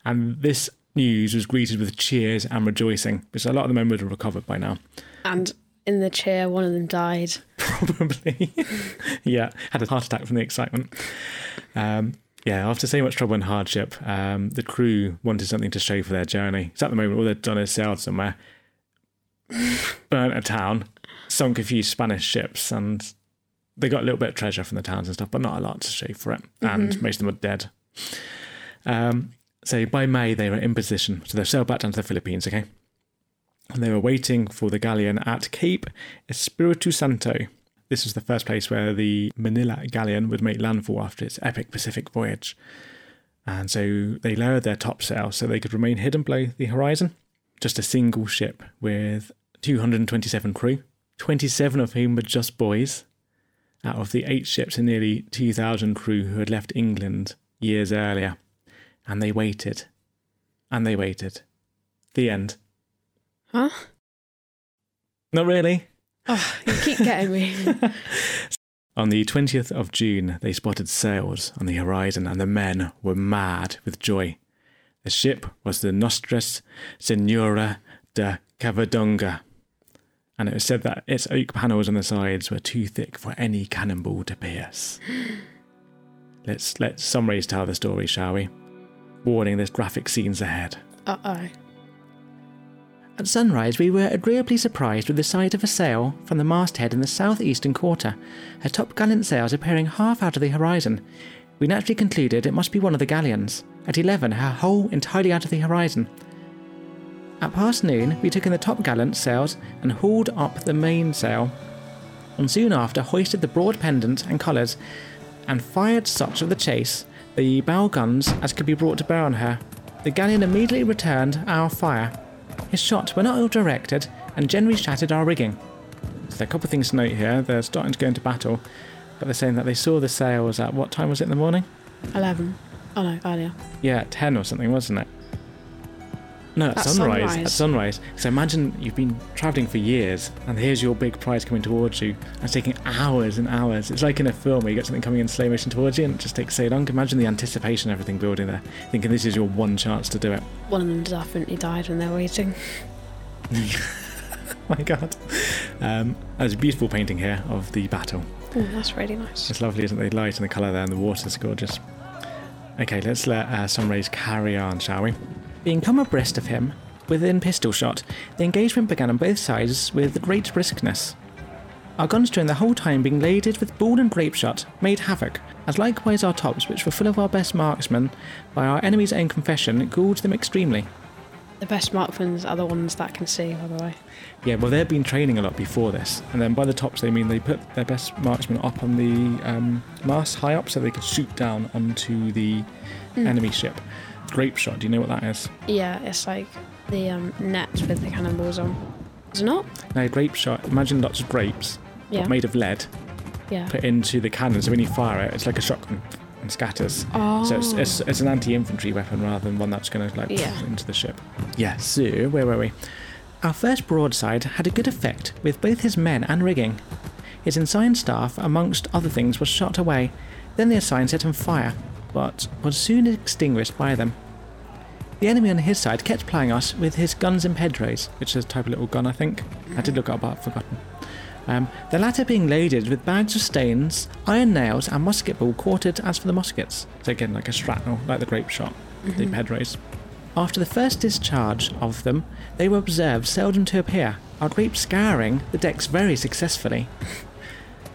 Speaker 1: And this news was greeted with cheers and rejoicing, because a lot of the men would have recovered by now.
Speaker 2: And in the chair, one of them died.
Speaker 1: Probably. yeah, had a heart attack from the excitement. Um, yeah, after so much trouble and hardship, um, the crew wanted something to show for their journey. So at the moment, all they'd done is sailed somewhere, burnt a town, sunk a few Spanish ships, and they got a little bit of treasure from the towns and stuff, but not a lot to show for it. And
Speaker 2: Mhm.
Speaker 1: most of them were dead. Um, so by May, they were in position. So they sailed back down to the Philippines, okay? And they were waiting for the galleon at Cape Espiritu Santo. This was the first place where the Manila galleon would make landfall after its epic Pacific voyage. And so they lowered their topsail so they could remain hidden below the horizon. Just a single ship with 227 crew, 27 of whom were just boys, out of the eight ships and nearly 2,000 crew who had left England years earlier. And they waited. And they waited. The end.
Speaker 2: Huh?
Speaker 1: Not really.
Speaker 2: Oh, you keep getting me.
Speaker 1: On the 20th of June, they spotted sails on the horizon, and the men were mad with joy. The ship was the Nostras Senora de Covadonga, and it was said that its oak panels on the sides were too thick for any cannonball to pierce. Let's let Saumarez tell the story, shall we? Warning, there's graphic scenes ahead.
Speaker 2: Uh oh.
Speaker 12: At sunrise, we were agreeably surprised with the sight of a sail from the masthead in the southeastern quarter, her topgallant sails appearing half out of the horizon. We naturally concluded it must be one of the galleons. At 11, her hull entirely out of the horizon. At past noon, we took in the topgallant sails and hauled up the mainsail, and soon after hoisted the broad pendant and colours, and fired such of the chase, the bow guns, as could be brought to bear on her. The galleon immediately returned our fire. His shot were not ill directed, and generally shattered our rigging.
Speaker 1: So a couple of things to note here. They're starting to go into battle, but they're saying that they saw the sails at what time was it in the morning?
Speaker 2: 11. Oh no, earlier.
Speaker 1: Yeah, at 10 or something, wasn't it? No, at,
Speaker 2: At
Speaker 1: sunrise. At
Speaker 2: sunrise.
Speaker 1: sunrise. So imagine you've been travelling for years, and here's your big prize coming towards you. And it's taking hours and hours. It's like in a film where you get something coming in slow motion towards you, and it just takes so long. Imagine the anticipation, of everything building there, thinking this is your one chance to do it.
Speaker 2: One of them definitely died when they were waiting.
Speaker 1: my God. Um, there's a beautiful painting here of the battle.
Speaker 2: Oh, that's really nice.
Speaker 1: It's lovely, isn't it? The light and the colour there, and the water's gorgeous. Okay, let's let uh, Saumarez carry on, shall we? Being come abreast of him, within pistol shot, the engagement began on both sides with great briskness. Our guns during the whole time being laded with ball and grape shot made havoc, as likewise our tops, which were full of our best marksmen, by our enemy's own confession, galled them extremely.
Speaker 2: The best marksmen are the ones that can see, by the way.
Speaker 1: Yeah, well, they've been training a lot before this, and then by the tops they mean they put their best marksmen up on the um, mast high up so they could shoot down onto the
Speaker 2: Mm.
Speaker 1: enemy ship. Grape shot, do you know what that is?
Speaker 2: Yeah, it's like the um, net with the cannonballs on. Is it not?
Speaker 1: No, grape shot. Imagine lots of grapes, but
Speaker 2: Yeah.
Speaker 1: made of lead,
Speaker 2: Yeah.
Speaker 1: put into the cannon. So when you fire it, it's like a shotgun and scatters. So it's,
Speaker 2: Oh.
Speaker 1: it's, it's an anti-infantry weapon rather than one that's going to like
Speaker 2: Yeah.
Speaker 1: into the ship. Yeah. So where were we? Our first broadside had a good effect with both his men and rigging. His ensign staff, amongst other things, was shot away. Then the ensign set on fire, but was soon extinguished by them. The enemy on his side kept plying us with his guns and pedros, which is a type of little gun, I think. I did look it up, but I've forgotten. Um, the latter being loaded with bags of stains, iron nails, and musket ball quartered as for the muskets. So again, like a shrapnel, like the grape shot, the
Speaker 2: Mhm.
Speaker 1: pedros. After the first discharge of them, they were observed seldom to appear, our grape scouring the decks very successfully.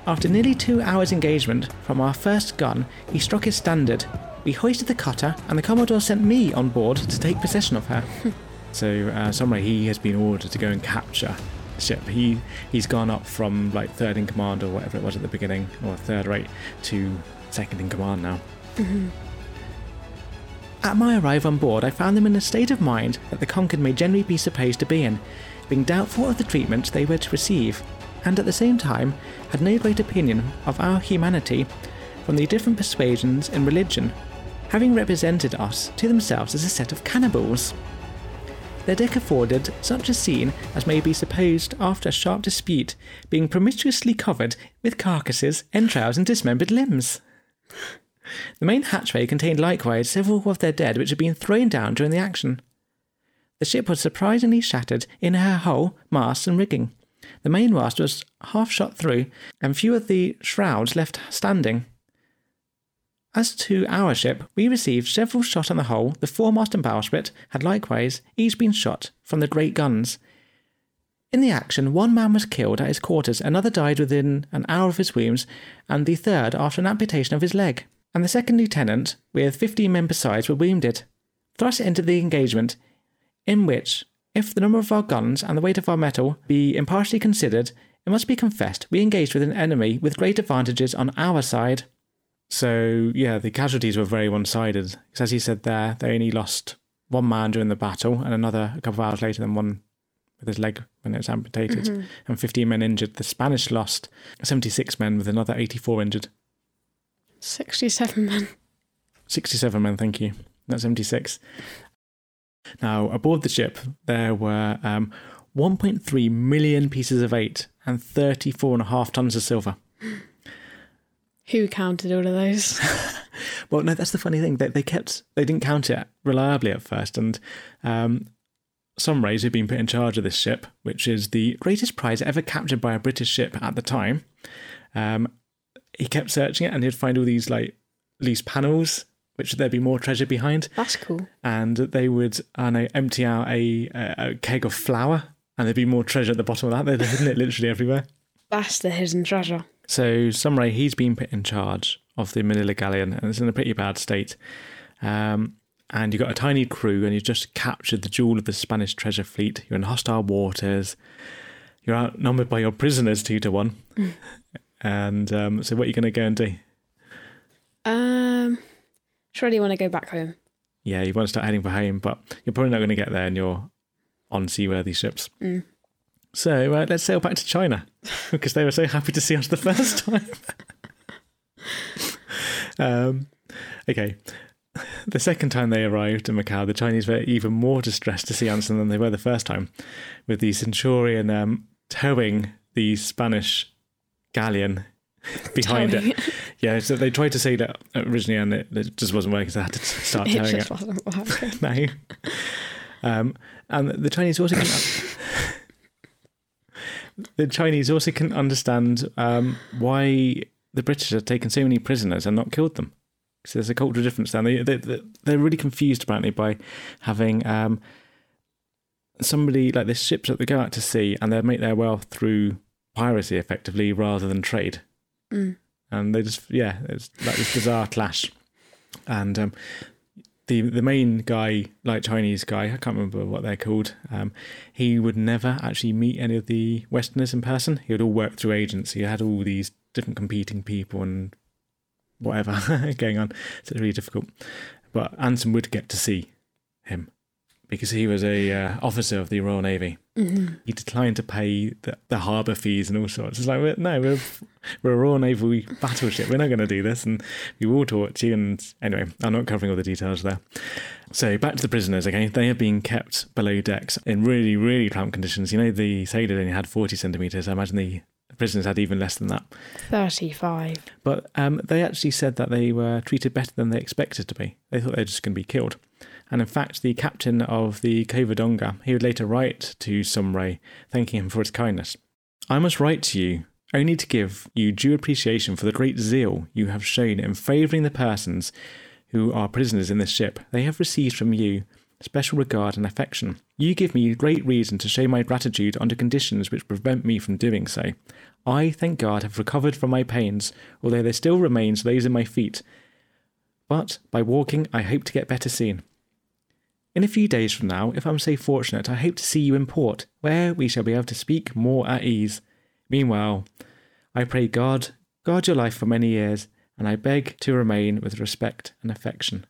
Speaker 1: After nearly two hours' engagement from our first gun, he struck his standard. We hoisted the cutter, and the Commodore sent me on board to take possession of her. so, uh, somewhere he has been ordered to go and capture the ship. He he's gone up from like third in command or whatever it was at the beginning, or third rate, to second in command now. At my arrival on board, I found them in a state of mind that the conquered may generally be supposed to be in, being doubtful of the treatment they were to receive, and at the same time had no great opinion of our humanity from the different persuasions in religion, having represented us to themselves as a set of cannibals. Their deck afforded such a scene as may be supposed after a sharp dispute, being promiscuously covered with carcasses, entrails, and dismembered limbs. The main hatchway contained likewise several of their dead which had been thrown down during the action. The ship was surprisingly shattered in her hull, masts, and rigging. The mainmast was half shot through, and few of the shrouds left standing. As to our ship, we received several shot on the hull. The foremast and bowsprit had likewise each been shot from the great guns. In the action, one man was killed at his quarters, another died within an hour of his wounds, and the third after an amputation of his leg. And the second lieutenant, with fifteen men besides, were wounded. Thus entered the engagement, in which, if the number of our guns and the weight of our metal be impartially considered, it must be confessed we engaged with an enemy with great advantages on our side. So, yeah, the casualties were very one sided. As he said there, they only lost one man during the battle, and another a couple of hours later, then one with his leg when it was amputated,
Speaker 2: Mhm.
Speaker 1: and 15 men injured. The Spanish lost 76 men with another 84 injured.
Speaker 2: 67 men.
Speaker 1: 67 men, thank you. Not 76. Now, aboard the ship, there were um, 1.3 million pieces of eight and 34 and a half tons of silver.
Speaker 2: Who counted all of those?
Speaker 1: Well, no, that's the funny thing. They, they kept, they didn't count it reliably at first. And um, Saumarez who'd been put in charge of this ship, which is the greatest prize ever captured by a British ship at the time, um, he kept searching it and he'd find all these like loose panels, which there'd be more treasure behind.
Speaker 2: That's cool.
Speaker 1: and they would I know, empty out a, a, a keg of flour, and there'd be more treasure at the bottom of that. They'd hidden it literally everywhere.
Speaker 2: That's the hidden treasure.
Speaker 1: So Saumarez, he's been put in charge of the Manila galleon, and it's in a pretty bad state. Um, and you've got a tiny crew, and you've just captured the jewel of the Spanish treasure fleet. You're in hostile waters. You're outnumbered by your prisoners two to one. And um, so, what are you going to go and do?
Speaker 2: Um, just really want to go back home.
Speaker 1: Yeah, you want to start heading for home, but you're probably not going to get there and you're on seaworthy ships.
Speaker 2: Mm.
Speaker 1: So uh, let's sail back to China because they were so happy to see us the first time. um, okay. The second time they arrived in Macau, the Chinese were even more distressed to see Anson than they were the first time, with the Centurion um, towing the Spanish galleon behind
Speaker 2: Towing
Speaker 1: it. Yeah, so they tried to say that originally, and it, it just wasn't working, so they had to start
Speaker 2: it
Speaker 1: towing
Speaker 2: just
Speaker 1: it.
Speaker 2: wasn't working.
Speaker 1: no. Um, and the Chinese also can. The Chinese also can understand um, why the British have taken so many prisoners and not killed them. So there's a cultural difference there. They, they, they're really confused apparently by having um, somebody like this ships that they go out to sea and they make their wealth through piracy effectively rather than trade.
Speaker 2: Mm.
Speaker 1: And they just, yeah, it's like this bizarre clash. And um, the the main guy, like Chinese guy, I can't remember what they're called. Um, he would never actually meet any of the Westerners in person. He would all work through agents. He had all these different competing people and whatever going on. So it's really difficult. But Anson would get to see him because he was a uh, officer of the Royal Navy.
Speaker 2: Mhm.
Speaker 1: He declined to pay the, the harbour fees and all sorts. It's like, we're, no, we're, we're a Royal Navy battleship. We're not going to do this. And we will torture you. And anyway, I'm not covering all the details there. So back to the prisoners, okay? They have been kept below decks in really, really cramped conditions. You know, the sailors only had 40 centimetres. I imagine the prisoners had even less than that.
Speaker 2: 35.
Speaker 1: But um, they actually said that they were treated better than they expected to be. They thought they were just going to be killed. And in fact, the captain of the Covadonga, he would later write to Saumarez, thanking him for his kindness. I must write to you only to give you due appreciation for the great zeal you have shown in favouring the persons who are prisoners in this ship. They have received from you special regard and affection. You give me great reason to show my gratitude under conditions which prevent me from doing so. I, thank God, have recovered from my pains, although there still remains those in my feet. But by walking, I hope to get better soon. In a few days from now, if I'm so fortunate, I hope to see you in port, where we shall be able to speak more at ease. Meanwhile, I pray God guard your life for many years, and I beg to remain with respect and affection.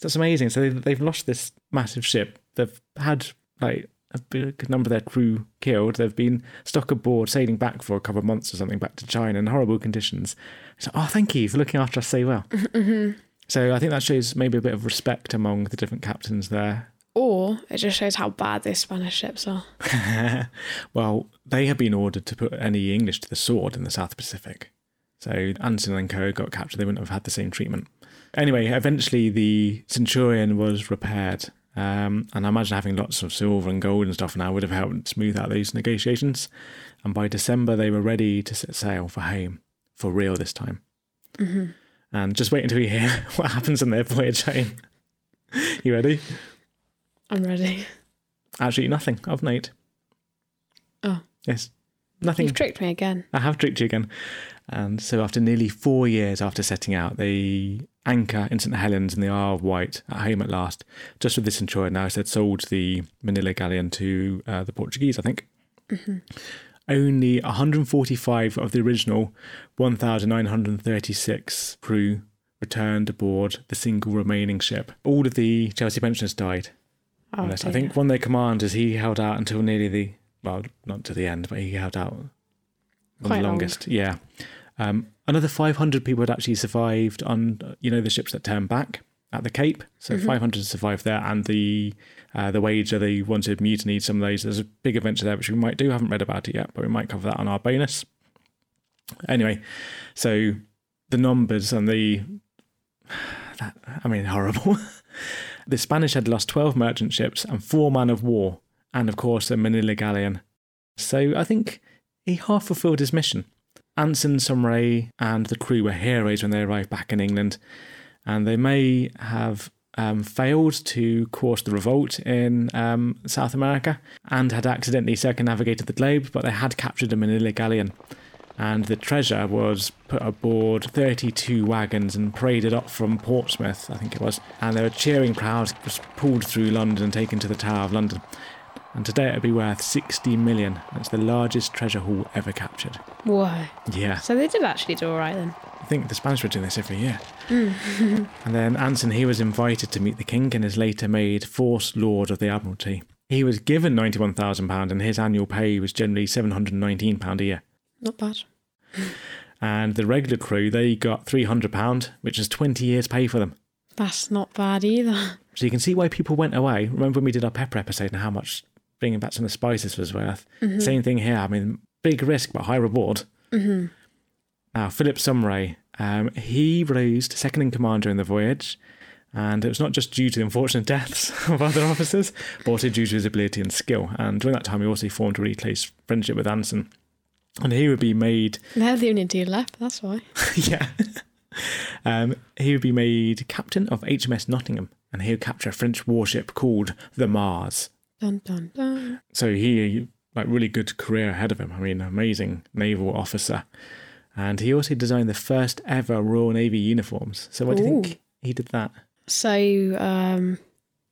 Speaker 1: That's amazing. So they've, lost this massive ship. They've had like a big number of their crew killed. They've been stuck aboard, sailing back for a couple of months or something back to China in horrible conditions. So, oh, thank you for looking after us so well.
Speaker 2: Mhm.
Speaker 1: So I think that shows maybe a bit of respect among the different captains there.
Speaker 2: Or it just shows how bad these Spanish ships are.
Speaker 1: well, they have been ordered to put any English to the sword in the South Pacific. So Anson and Co. got captured. They wouldn't have had the same treatment. Anyway, eventually the Centurion was repaired. Um, and I imagine having lots of silver and gold and stuff now would have helped smooth out those negotiations. And by December, they were ready to set sail for home, for real this time.
Speaker 2: hmm
Speaker 1: And just wait until you hear what happens in their voyage home. you ready?
Speaker 2: I'm ready.
Speaker 1: Actually, nothing of note.
Speaker 2: Oh.
Speaker 1: Yes, nothing.
Speaker 2: You've tricked me again.
Speaker 1: I have tricked you again. And so, after nearly four years after setting out, they anchor in St Helens in the Isle of Wight at home at last, just with this Centurion now. So they'd sold the Manila galleon to uh, the Portuguese, I think.
Speaker 2: hmm
Speaker 1: Only 145 of the original 1,936 crew returned aboard the single remaining ship. All of the Chelsea pensioners died.
Speaker 2: Oh,
Speaker 1: I think one of their commanders, he held out until nearly the, well, not to the end, but he held out
Speaker 2: Quite
Speaker 1: the
Speaker 2: long.
Speaker 1: longest. Yeah. Um, another 500 people had actually survived on, you know, the ships that turned back at the Cape. So
Speaker 2: Mhm.
Speaker 1: 500 survived there. And the uh, the Wager, they wanted mutinied some of those. There's a big adventure there, which we might do. haven't read about it yet, but we might cover that on our bonus. Anyway, so the numbers and the, that, I mean, horrible. the Spanish had lost 12 merchant ships and four man of war, and of course a Manila galleon. So I think he half fulfilled his mission. Anson, Saumarez, and the crew were heroes when they arrived back in England, and they may have um, failed to course the revolt in um, South America and had accidentally circumnavigated the globe, but they had captured a Manila galleon. And the treasure was put aboard 32 wagons and paraded up from Portsmouth, I think it was. And there were cheering crowds was pulled through London and taken to the Tower of London. And today it would be worth 60 million. It's the largest treasure haul ever captured.
Speaker 2: Whoa.
Speaker 1: Yeah.
Speaker 2: So they did actually do all right then.
Speaker 1: I think the Spanish were doing this every year.
Speaker 2: Mm.
Speaker 1: And then Anson, he was invited to meet the king and is later made First Lord of the Admiralty. He was given £91,000 and his annual pay was generally £719 a year.
Speaker 2: Not bad.
Speaker 1: And the regular crew, they got £300, which is 20 years' pay for them.
Speaker 2: That's not bad either.
Speaker 1: So you can see why people went away. Remember when we did our pepper episode and how much bringing back some of the spices was worth?
Speaker 2: Mhm.
Speaker 1: Same thing here. I mean, big risk, but high reward.
Speaker 2: hmm
Speaker 1: Now, Philip Saumarez, um, he rose to second in command during the voyage, and it was not just due to the unfortunate deaths of other officers, but also due to his ability and skill. And during that time, he also formed a really close friendship with Anson. And he would be made,
Speaker 2: They're the only two left, that's why.
Speaker 1: yeah, um, he would be made captain of HMS Nottingham, and he would capture a French warship called the Mars.
Speaker 2: Dun dun dun.
Speaker 1: So he like really good career ahead of him. I mean, amazing naval officer, and he also designed the first ever Royal Navy uniforms. So why do you think he did that?
Speaker 2: So um,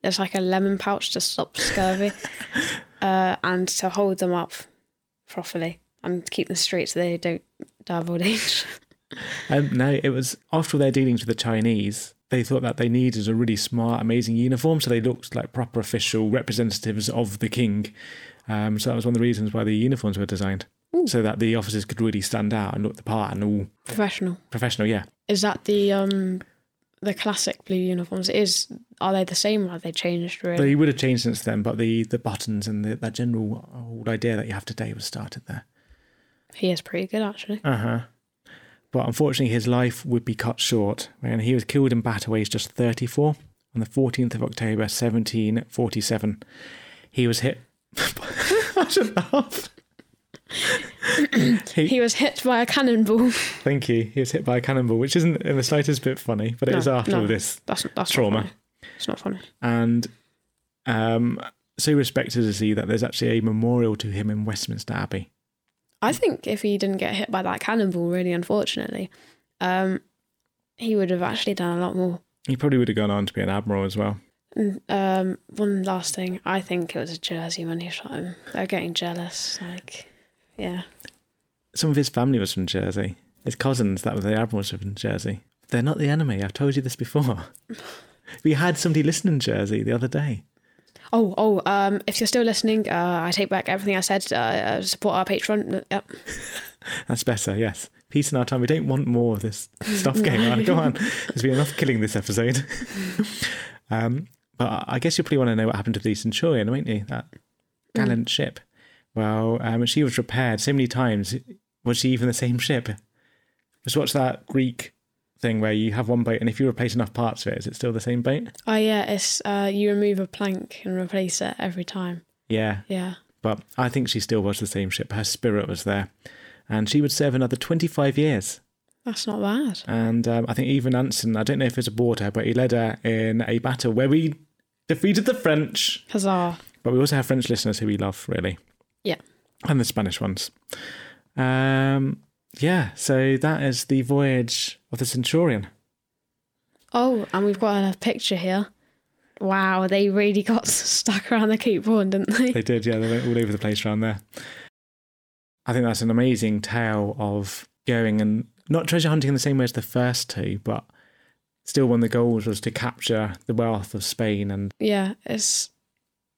Speaker 2: there's like a lemon pouch to stop scurvy uh, and to hold them up properly and keep them straight so they don't die of old age.
Speaker 1: Um, no, it was after their dealings with the Chinese. They thought that they needed a really smart, amazing uniform, so they looked like proper official representatives of the king. Um, so that was one of the reasons why the uniforms were designed, so that the officers could really stand out and look the part and all
Speaker 2: Professional.
Speaker 1: professional. Yeah,
Speaker 2: Is that the um the classic blue uniforms? Is are they the same or have they changed really?
Speaker 1: they would have changed since then, but the the buttons and the, that general old idea that you have today was started there.
Speaker 2: He is pretty good actually.
Speaker 1: Uh huh. But unfortunately, his life would be cut short when he was killed in battle aged just 34 on the 14th of October 1747. He was hit. I should laugh. he,
Speaker 2: He was hit by a cannonball.
Speaker 1: thank you. He was hit by a cannonball, which isn't in the slightest bit funny, but it
Speaker 2: No,
Speaker 1: is after
Speaker 2: no,
Speaker 1: all this
Speaker 2: That's that's
Speaker 1: trauma.
Speaker 2: Not. It's not funny.
Speaker 1: and um, so respected is he that there's actually a memorial to him in Westminster Abbey.
Speaker 2: I think if he didn't get hit by that cannonball, really unfortunately, um, he would have actually done a lot more.
Speaker 1: He probably would have gone on to be an admiral as well.
Speaker 2: Um, one last thing, I think it was a Jersey when he shot him. They're getting jealous. Like, yeah,
Speaker 1: Some of his family was from Jersey. His cousins, that were the admirals, were from Jersey. They're not the enemy. I've told you this before. we had somebody listen in Jersey the other day.
Speaker 2: Oh, oh, um, if you're still listening, uh, I take back everything I said. Uh, Uh, support our Patreon. Yep.
Speaker 1: That's better, yes. Peace in our time. We don't want more of this stuff going on. Go on. There's been enough killing this episode. um, but I guess you probably want to know what happened to the Centurion, won't you? That gallant ship. Well, um, she was repaired so many times. Was she even the same ship? Just watch that Greek thing where you have one boat, and if you replace enough parts of it, is it still the same boat?
Speaker 2: Oh, yeah, it's uh, you remove a plank and replace it every time.
Speaker 1: Yeah.
Speaker 2: Yeah.
Speaker 1: But I think she still was the same ship. Her spirit was there. And she would serve another 25 years.
Speaker 2: That's not bad.
Speaker 1: And um, I think even Anson, I don't know if it's aboard her, but he led her in a battle where we defeated the French.
Speaker 2: Huzzah.
Speaker 1: But we also have French listeners who we love, really.
Speaker 2: Yeah.
Speaker 1: And the Spanish ones. Um, yeah, so that is the voyage of the Centurion.
Speaker 2: Oh, and we've got a picture here. Wow, they really got stuck around the Cape Horn, didn't they?
Speaker 1: They did, yeah, they went all over the place around there. I think that's an amazing tale of going and not treasure hunting in the same way as the first two, but still one of the goals was to capture the wealth of Spain and
Speaker 2: Yeah, it's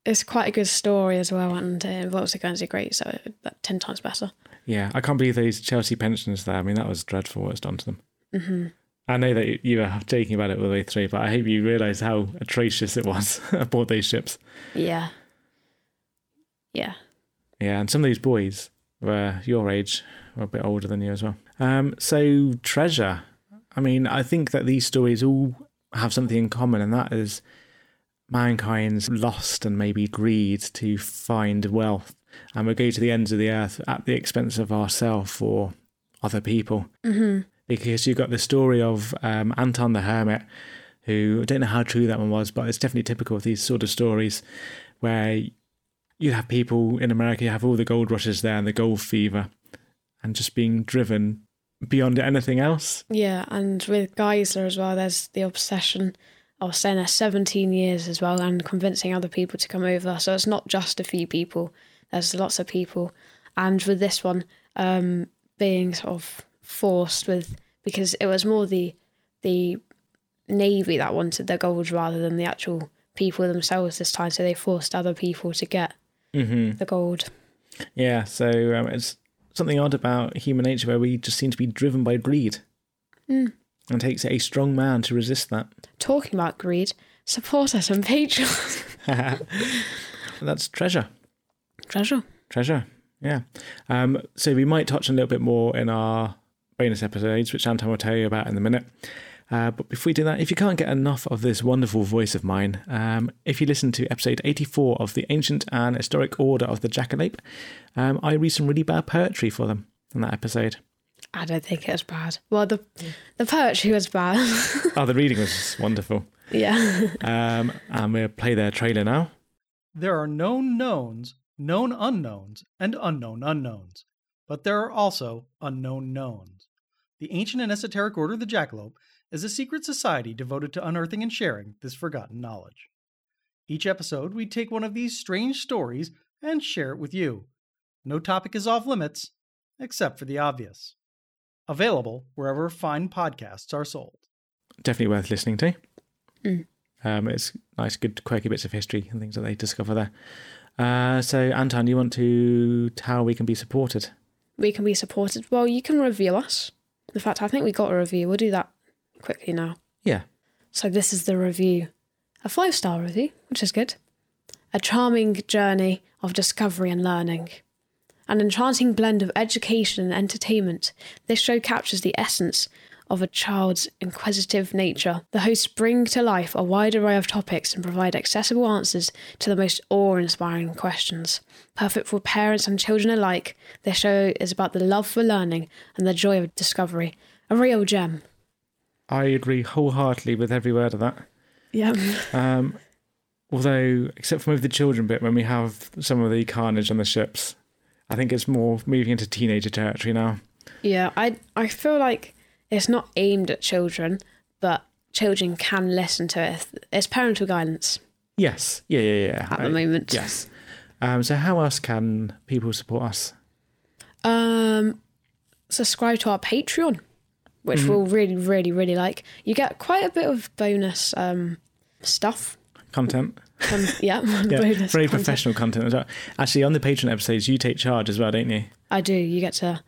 Speaker 2: it's quite a good story as well, and uh, it involves the Guernsey Great, so that ten times better.
Speaker 1: Yeah, I can't believe those Chelsea pensions there. I mean, that was dreadful what was done to them.
Speaker 2: hmm
Speaker 1: I know that you were joking about it all the way through, but I hope you realise how atrocious it was aboard those ships.
Speaker 2: Yeah. Yeah.
Speaker 1: Yeah, and some of these boys were your age, or a bit older than you as well. Um, so treasure. I mean, I think that these stories all have something in common, and that is mankind's lust and maybe greed to find wealth, and we go to the ends of the earth at the expense of ourselves or other people.
Speaker 2: hmm
Speaker 1: Because you've got the story of um, Anton the Hermit, who I don't know how true that one was, but it's definitely typical of these sort of stories where you have people in America, you have all the gold rushes there and the gold fever, and just being driven beyond anything else.
Speaker 2: Yeah, and with Gissler as well, there's the obsession of staying there 17 years as well and convincing other people to come over. So it's not just a few people, there's lots of people. And with this one, um, being sort of forced with, because it was more the the navy that wanted the gold rather than the actual people themselves this time. So they forced other people to get
Speaker 1: Mm-hmm.
Speaker 2: the gold.
Speaker 1: Yeah, so um, it's something odd about human nature where we just seem to be driven by greed.
Speaker 2: Mm.
Speaker 1: And it takes a strong man to resist that.
Speaker 2: Talking about greed, support us on Patreon.
Speaker 1: That's treasure.
Speaker 2: Treasure.
Speaker 1: Treasure. Yeah. Um, so we might touch on a little bit more in our bonus episodes, which Anton will tell you about in a minute. Uh, but before we do that, if you can't get enough of this wonderful voice of mine, um, if you listen to episode 84 of the Ancient and Esoteric Order of the Jackalope, um, I read some really bad poetry for them in that episode.
Speaker 2: I don't think it was bad. Well, the the poetry was bad.
Speaker 1: oh, the reading was wonderful.
Speaker 2: Yeah.
Speaker 1: um, and we'll play their trailer now.
Speaker 13: There are known knowns, known unknowns, and unknown unknowns. But there are also unknown knowns. The ancient and esoteric order of the Jackalope is a secret society devoted to unearthing and sharing this forgotten knowledge. Each episode, we take one of these strange stories and share it with you. No topic is off limits, except for the obvious. Available wherever fine podcasts are sold.
Speaker 1: Definitely worth listening to.
Speaker 2: Mm.
Speaker 1: Um, it's nice, good, quirky bits of history and things that they discover there. Uh, so, Anton, you want to how we can be supported?
Speaker 2: We can be supported. Well, you can review us. In fact, I think we got a review. We'll do that quickly now.
Speaker 1: Yeah.
Speaker 2: So this is the review. A five star review, which is good. A charming journey of discovery and learning. An enchanting blend of education and entertainment. This show captures the essence of a child's inquisitive nature. The hosts bring to life a wide array of topics and provide accessible answers to the most awe inspiring questions. Perfect for parents and children alike, this show is about the love for learning and the joy of discovery. A real gem.
Speaker 1: I agree wholeheartedly with every word of that.
Speaker 2: Yeah.
Speaker 1: Um, although, except for maybe the children bit, when we have some of the carnage on the ships, I think it's more moving into teenager territory now.
Speaker 2: Yeah, I I feel like it's not aimed at children, but children can listen to it. It's parental guidance.
Speaker 1: Yes. Yeah, yeah, yeah.
Speaker 2: At the moment.
Speaker 1: Yes. Um, so, how else can people support us?
Speaker 2: Um, subscribe to our Patreon, which
Speaker 1: Mhm.
Speaker 2: we'll really, really, really like. You get quite a bit of bonus um stuff.
Speaker 1: Content.
Speaker 2: Yeah,
Speaker 1: Yeah,
Speaker 2: bonus
Speaker 1: very
Speaker 2: content.
Speaker 1: professional content as well. Actually, on the Patreon episodes, you take charge as well, don't you?
Speaker 2: I do. You get to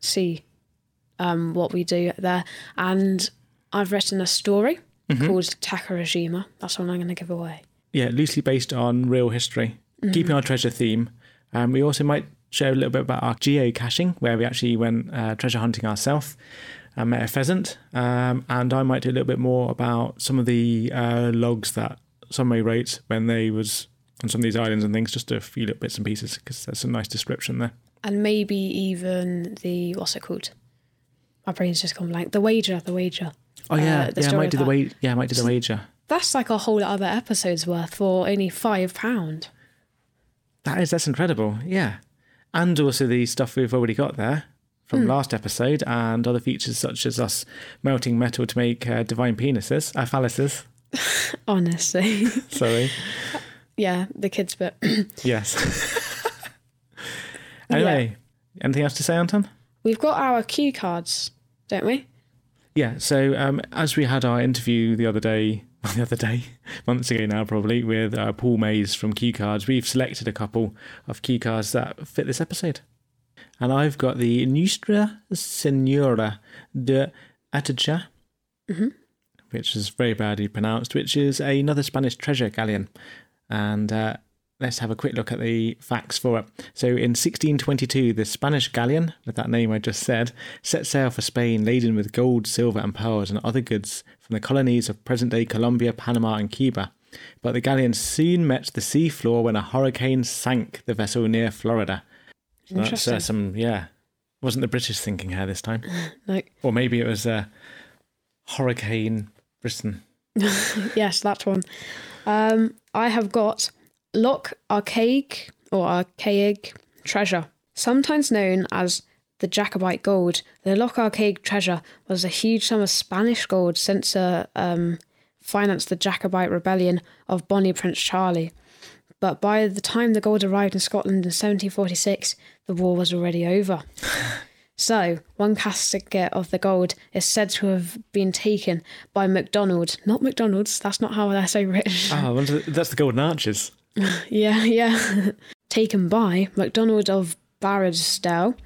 Speaker 2: see um, what we do there. And I've written a story
Speaker 1: Mhm.
Speaker 2: called Takarajima. That's one I'm going to give away.
Speaker 1: Yeah, loosely based on real history,
Speaker 2: Mhm.
Speaker 1: keeping our treasure theme. Um, we also might share a little bit about our geocaching, where we actually went uh, treasure hunting ourselves and met a pheasant. Um, and I might do a little bit more about some of the uh, logs that somebody wrote when they was on some of these islands and things, just a few little bits and pieces, because there's some nice description there.
Speaker 2: And maybe even the, what's it called? My brain's just gone blank. The wager, the wager.
Speaker 1: Oh yeah,
Speaker 2: Uh,
Speaker 1: yeah, I might do the
Speaker 2: that.
Speaker 1: wa- Yeah, I might do the wager.
Speaker 2: That's like a whole other episode's worth for only five pound.
Speaker 1: That is that's incredible. Yeah, and also the stuff we've already got there from
Speaker 2: Hmm.
Speaker 1: last episode, and other features such as us melting metal to make uh, divine penises, uh, phalluses.
Speaker 2: Honestly.
Speaker 1: Sorry.
Speaker 2: yeah, the kids bit.
Speaker 1: yes. anyway, anything else to say, Anton?
Speaker 2: We've got our cue cards, don't we?
Speaker 1: Yeah. So um, as we had our interview the other day, the other day, months ago now probably, with uh, Paul Mays from Q Cards, we've selected a couple of Q cards that fit this episode. And I've got the Nuestra Senora de Atacha,
Speaker 2: Mhm.
Speaker 1: which is very badly pronounced, which is another Spanish treasure galleon. And uh, let's have a quick look at the facts for it. So in 1622, the Spanish galleon, with that name I just said, set sail for Spain laden with gold, silver, and pearls and other goods from the colonies of present day Colombia, Panama, and Cuba. But the galleon soon met the sea floor when a hurricane sank the vessel near Florida. So that's
Speaker 2: Interesting.
Speaker 1: uh, some, yeah. Wasn't the British thinking here this time?
Speaker 2: No.
Speaker 1: Or maybe it was uh, Hurricane Britain.
Speaker 2: yes, that one. Um, I have got Loch Arkaig or Arkaig Treasure, sometimes known as the Jacobite gold. The Loch Arkaig treasure was a huge sum of Spanish gold sent to um, finance the Jacobite rebellion of Bonnie Prince Charlie. But by the time the gold arrived in Scotland in 1746, the war was already over. So, one casket of the gold is said to have been taken by MacDonald. Not McDonald's, that's not how they're so rich.
Speaker 1: I that's the Golden Arches.
Speaker 2: yeah, yeah. taken by MacDonald of Barrisdale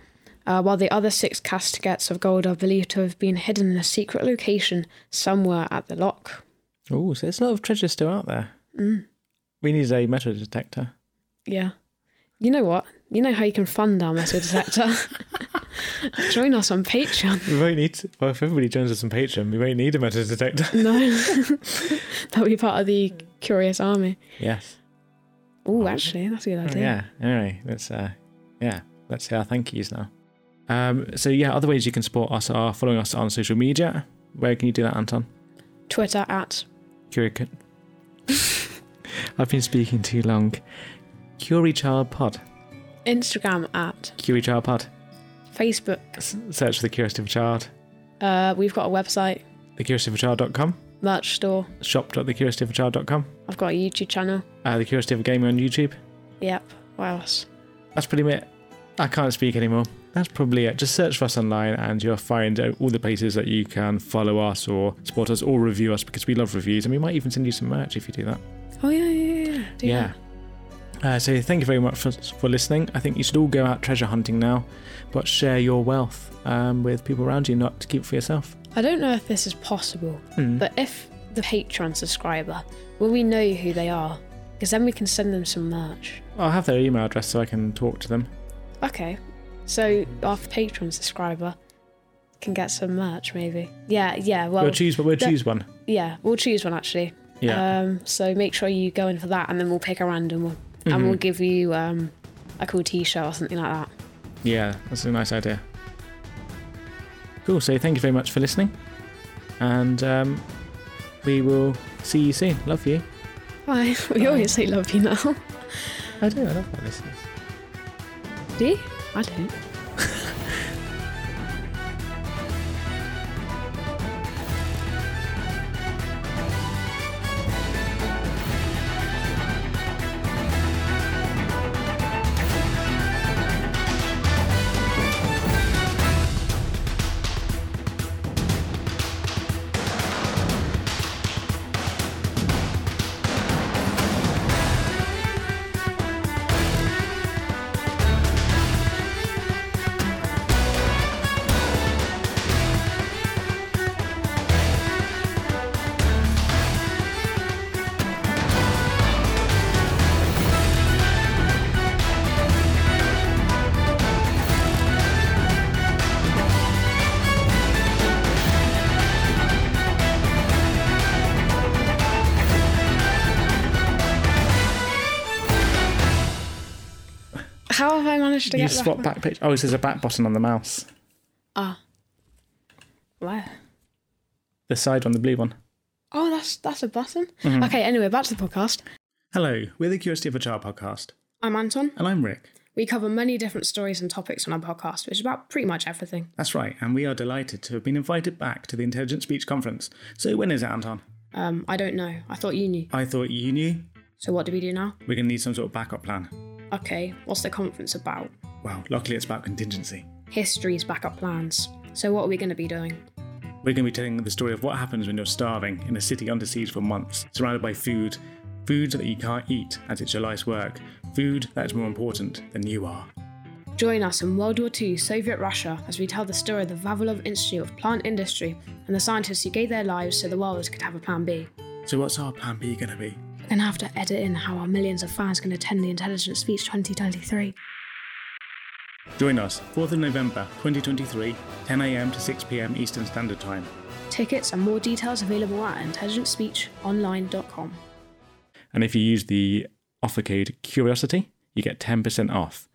Speaker 2: uh, while the other six caskets of gold are believed to have been hidden in a secret location somewhere at the lock.
Speaker 1: Oh, so there's a lot of treasure still out there.
Speaker 2: Mm.
Speaker 1: We need a metal detector.
Speaker 2: Yeah. You know what? You know how you can fund our metal detector? Join us on Patreon.
Speaker 1: We won't need. To, well, if everybody joins us on Patreon, we won't need a metal detector.
Speaker 2: No. That'll be part of the Curious Army.
Speaker 1: yes.
Speaker 2: Oh, actually, that's a good
Speaker 1: Oh,
Speaker 2: idea.
Speaker 1: yeah. Anyway, let's. Uh, yeah. Let's say our thank yous now. Um, so yeah, other ways you can support us are following us on social media. Where can you do that, Anton?
Speaker 2: Twitter at
Speaker 1: Curi. I've been speaking too long. Curi Child Pod.
Speaker 2: Instagram at
Speaker 1: Curi Child Pod.
Speaker 2: Facebook.
Speaker 1: Search for the Curiosity of a Child.
Speaker 2: Uh, we've got a website,
Speaker 1: TheCuriosityOfAChild.com.
Speaker 2: merch store.
Speaker 1: Shop.thecuriosityofachild.com.
Speaker 2: I've got a YouTube channel.
Speaker 1: Uh, the Curiosity of a Gamer on YouTube.
Speaker 2: Yep. What else?
Speaker 1: That's pretty much. I can't speak anymore. That's probably it. Just search for us online and you'll find uh, all the places that you can follow us or support us or review us because we love reviews and we might even send you some merch if you do that.
Speaker 2: Oh yeah, yeah, yeah. yeah. Do
Speaker 1: yeah. Uh, so thank you very much for, for listening. I think you should all go out treasure hunting now, but share your wealth um, with people around you, not to keep it for yourself.
Speaker 2: I don't know if this is possible,
Speaker 1: Mm.
Speaker 2: but if the Patreon subscriber, will we know who they are? Because then we can send them some merch.
Speaker 1: I'll have their email address so I can talk to them.
Speaker 2: Okay. So our Patreon subscriber can get some merch, maybe. Yeah, yeah. Well,
Speaker 1: we'll choose, but we'll
Speaker 2: the-
Speaker 1: choose one.
Speaker 2: Yeah, we'll choose one actually.
Speaker 1: Yeah.
Speaker 2: Um, so make sure you go in for that, and then we'll pick a random one,
Speaker 1: Mhm.
Speaker 2: and we'll give you um, a cool T-shirt or something like that.
Speaker 1: Yeah, that's a nice idea. Cool. So thank you very much for listening, and um, we will see you soon. Love you.
Speaker 2: Bye. We always say love you now.
Speaker 1: I do. I love my listeners.
Speaker 2: Do you? I don't. How I managed to
Speaker 1: you
Speaker 2: get
Speaker 1: swap back page. Oh, there's a back button on the mouse.
Speaker 2: Ah. Where?
Speaker 1: The side one, the blue one.
Speaker 2: Oh, that's that's a button.
Speaker 1: Mhm.
Speaker 2: Okay. Anyway, back to the podcast.
Speaker 1: Hello, we're the Curiosity of a Child podcast,
Speaker 2: I'm Anton.
Speaker 1: and I'm Rick.
Speaker 2: We cover many different stories and topics on our podcast, which is about pretty much everything.
Speaker 1: That's right, and we are delighted to have been invited back to the Intelligent Speech Conference. So when is it, Anton?
Speaker 2: Um, I don't know. I thought you knew.
Speaker 1: I thought you knew.
Speaker 2: So what do we do now?
Speaker 1: We're going to need some sort of backup plan.
Speaker 2: Okay, what's the conference about?
Speaker 1: Well, luckily it's about contingency.
Speaker 2: History's backup plans. So what are we going to be doing?
Speaker 1: We're going to be telling the story of what happens when you're starving in a city under siege for months, surrounded by food, food that you can't eat as it's your life's work, food that's more important than you are.
Speaker 2: Join us in World War II Soviet Russia as we tell the story of the Vavilov Institute of Plant Industry and the scientists who gave their lives so the world could have a plan B.
Speaker 1: So what's our plan B going to be?
Speaker 2: We're going to have to edit in how our millions of fans can attend the Intelligent Speech 2023.
Speaker 1: Join us, 4th of November 2023, 10am to 6pm Eastern Standard Time.
Speaker 2: Tickets and more details available at intelligentspeechonline.com.
Speaker 1: And if you use the offer code CURIOSITY, you get 10% off.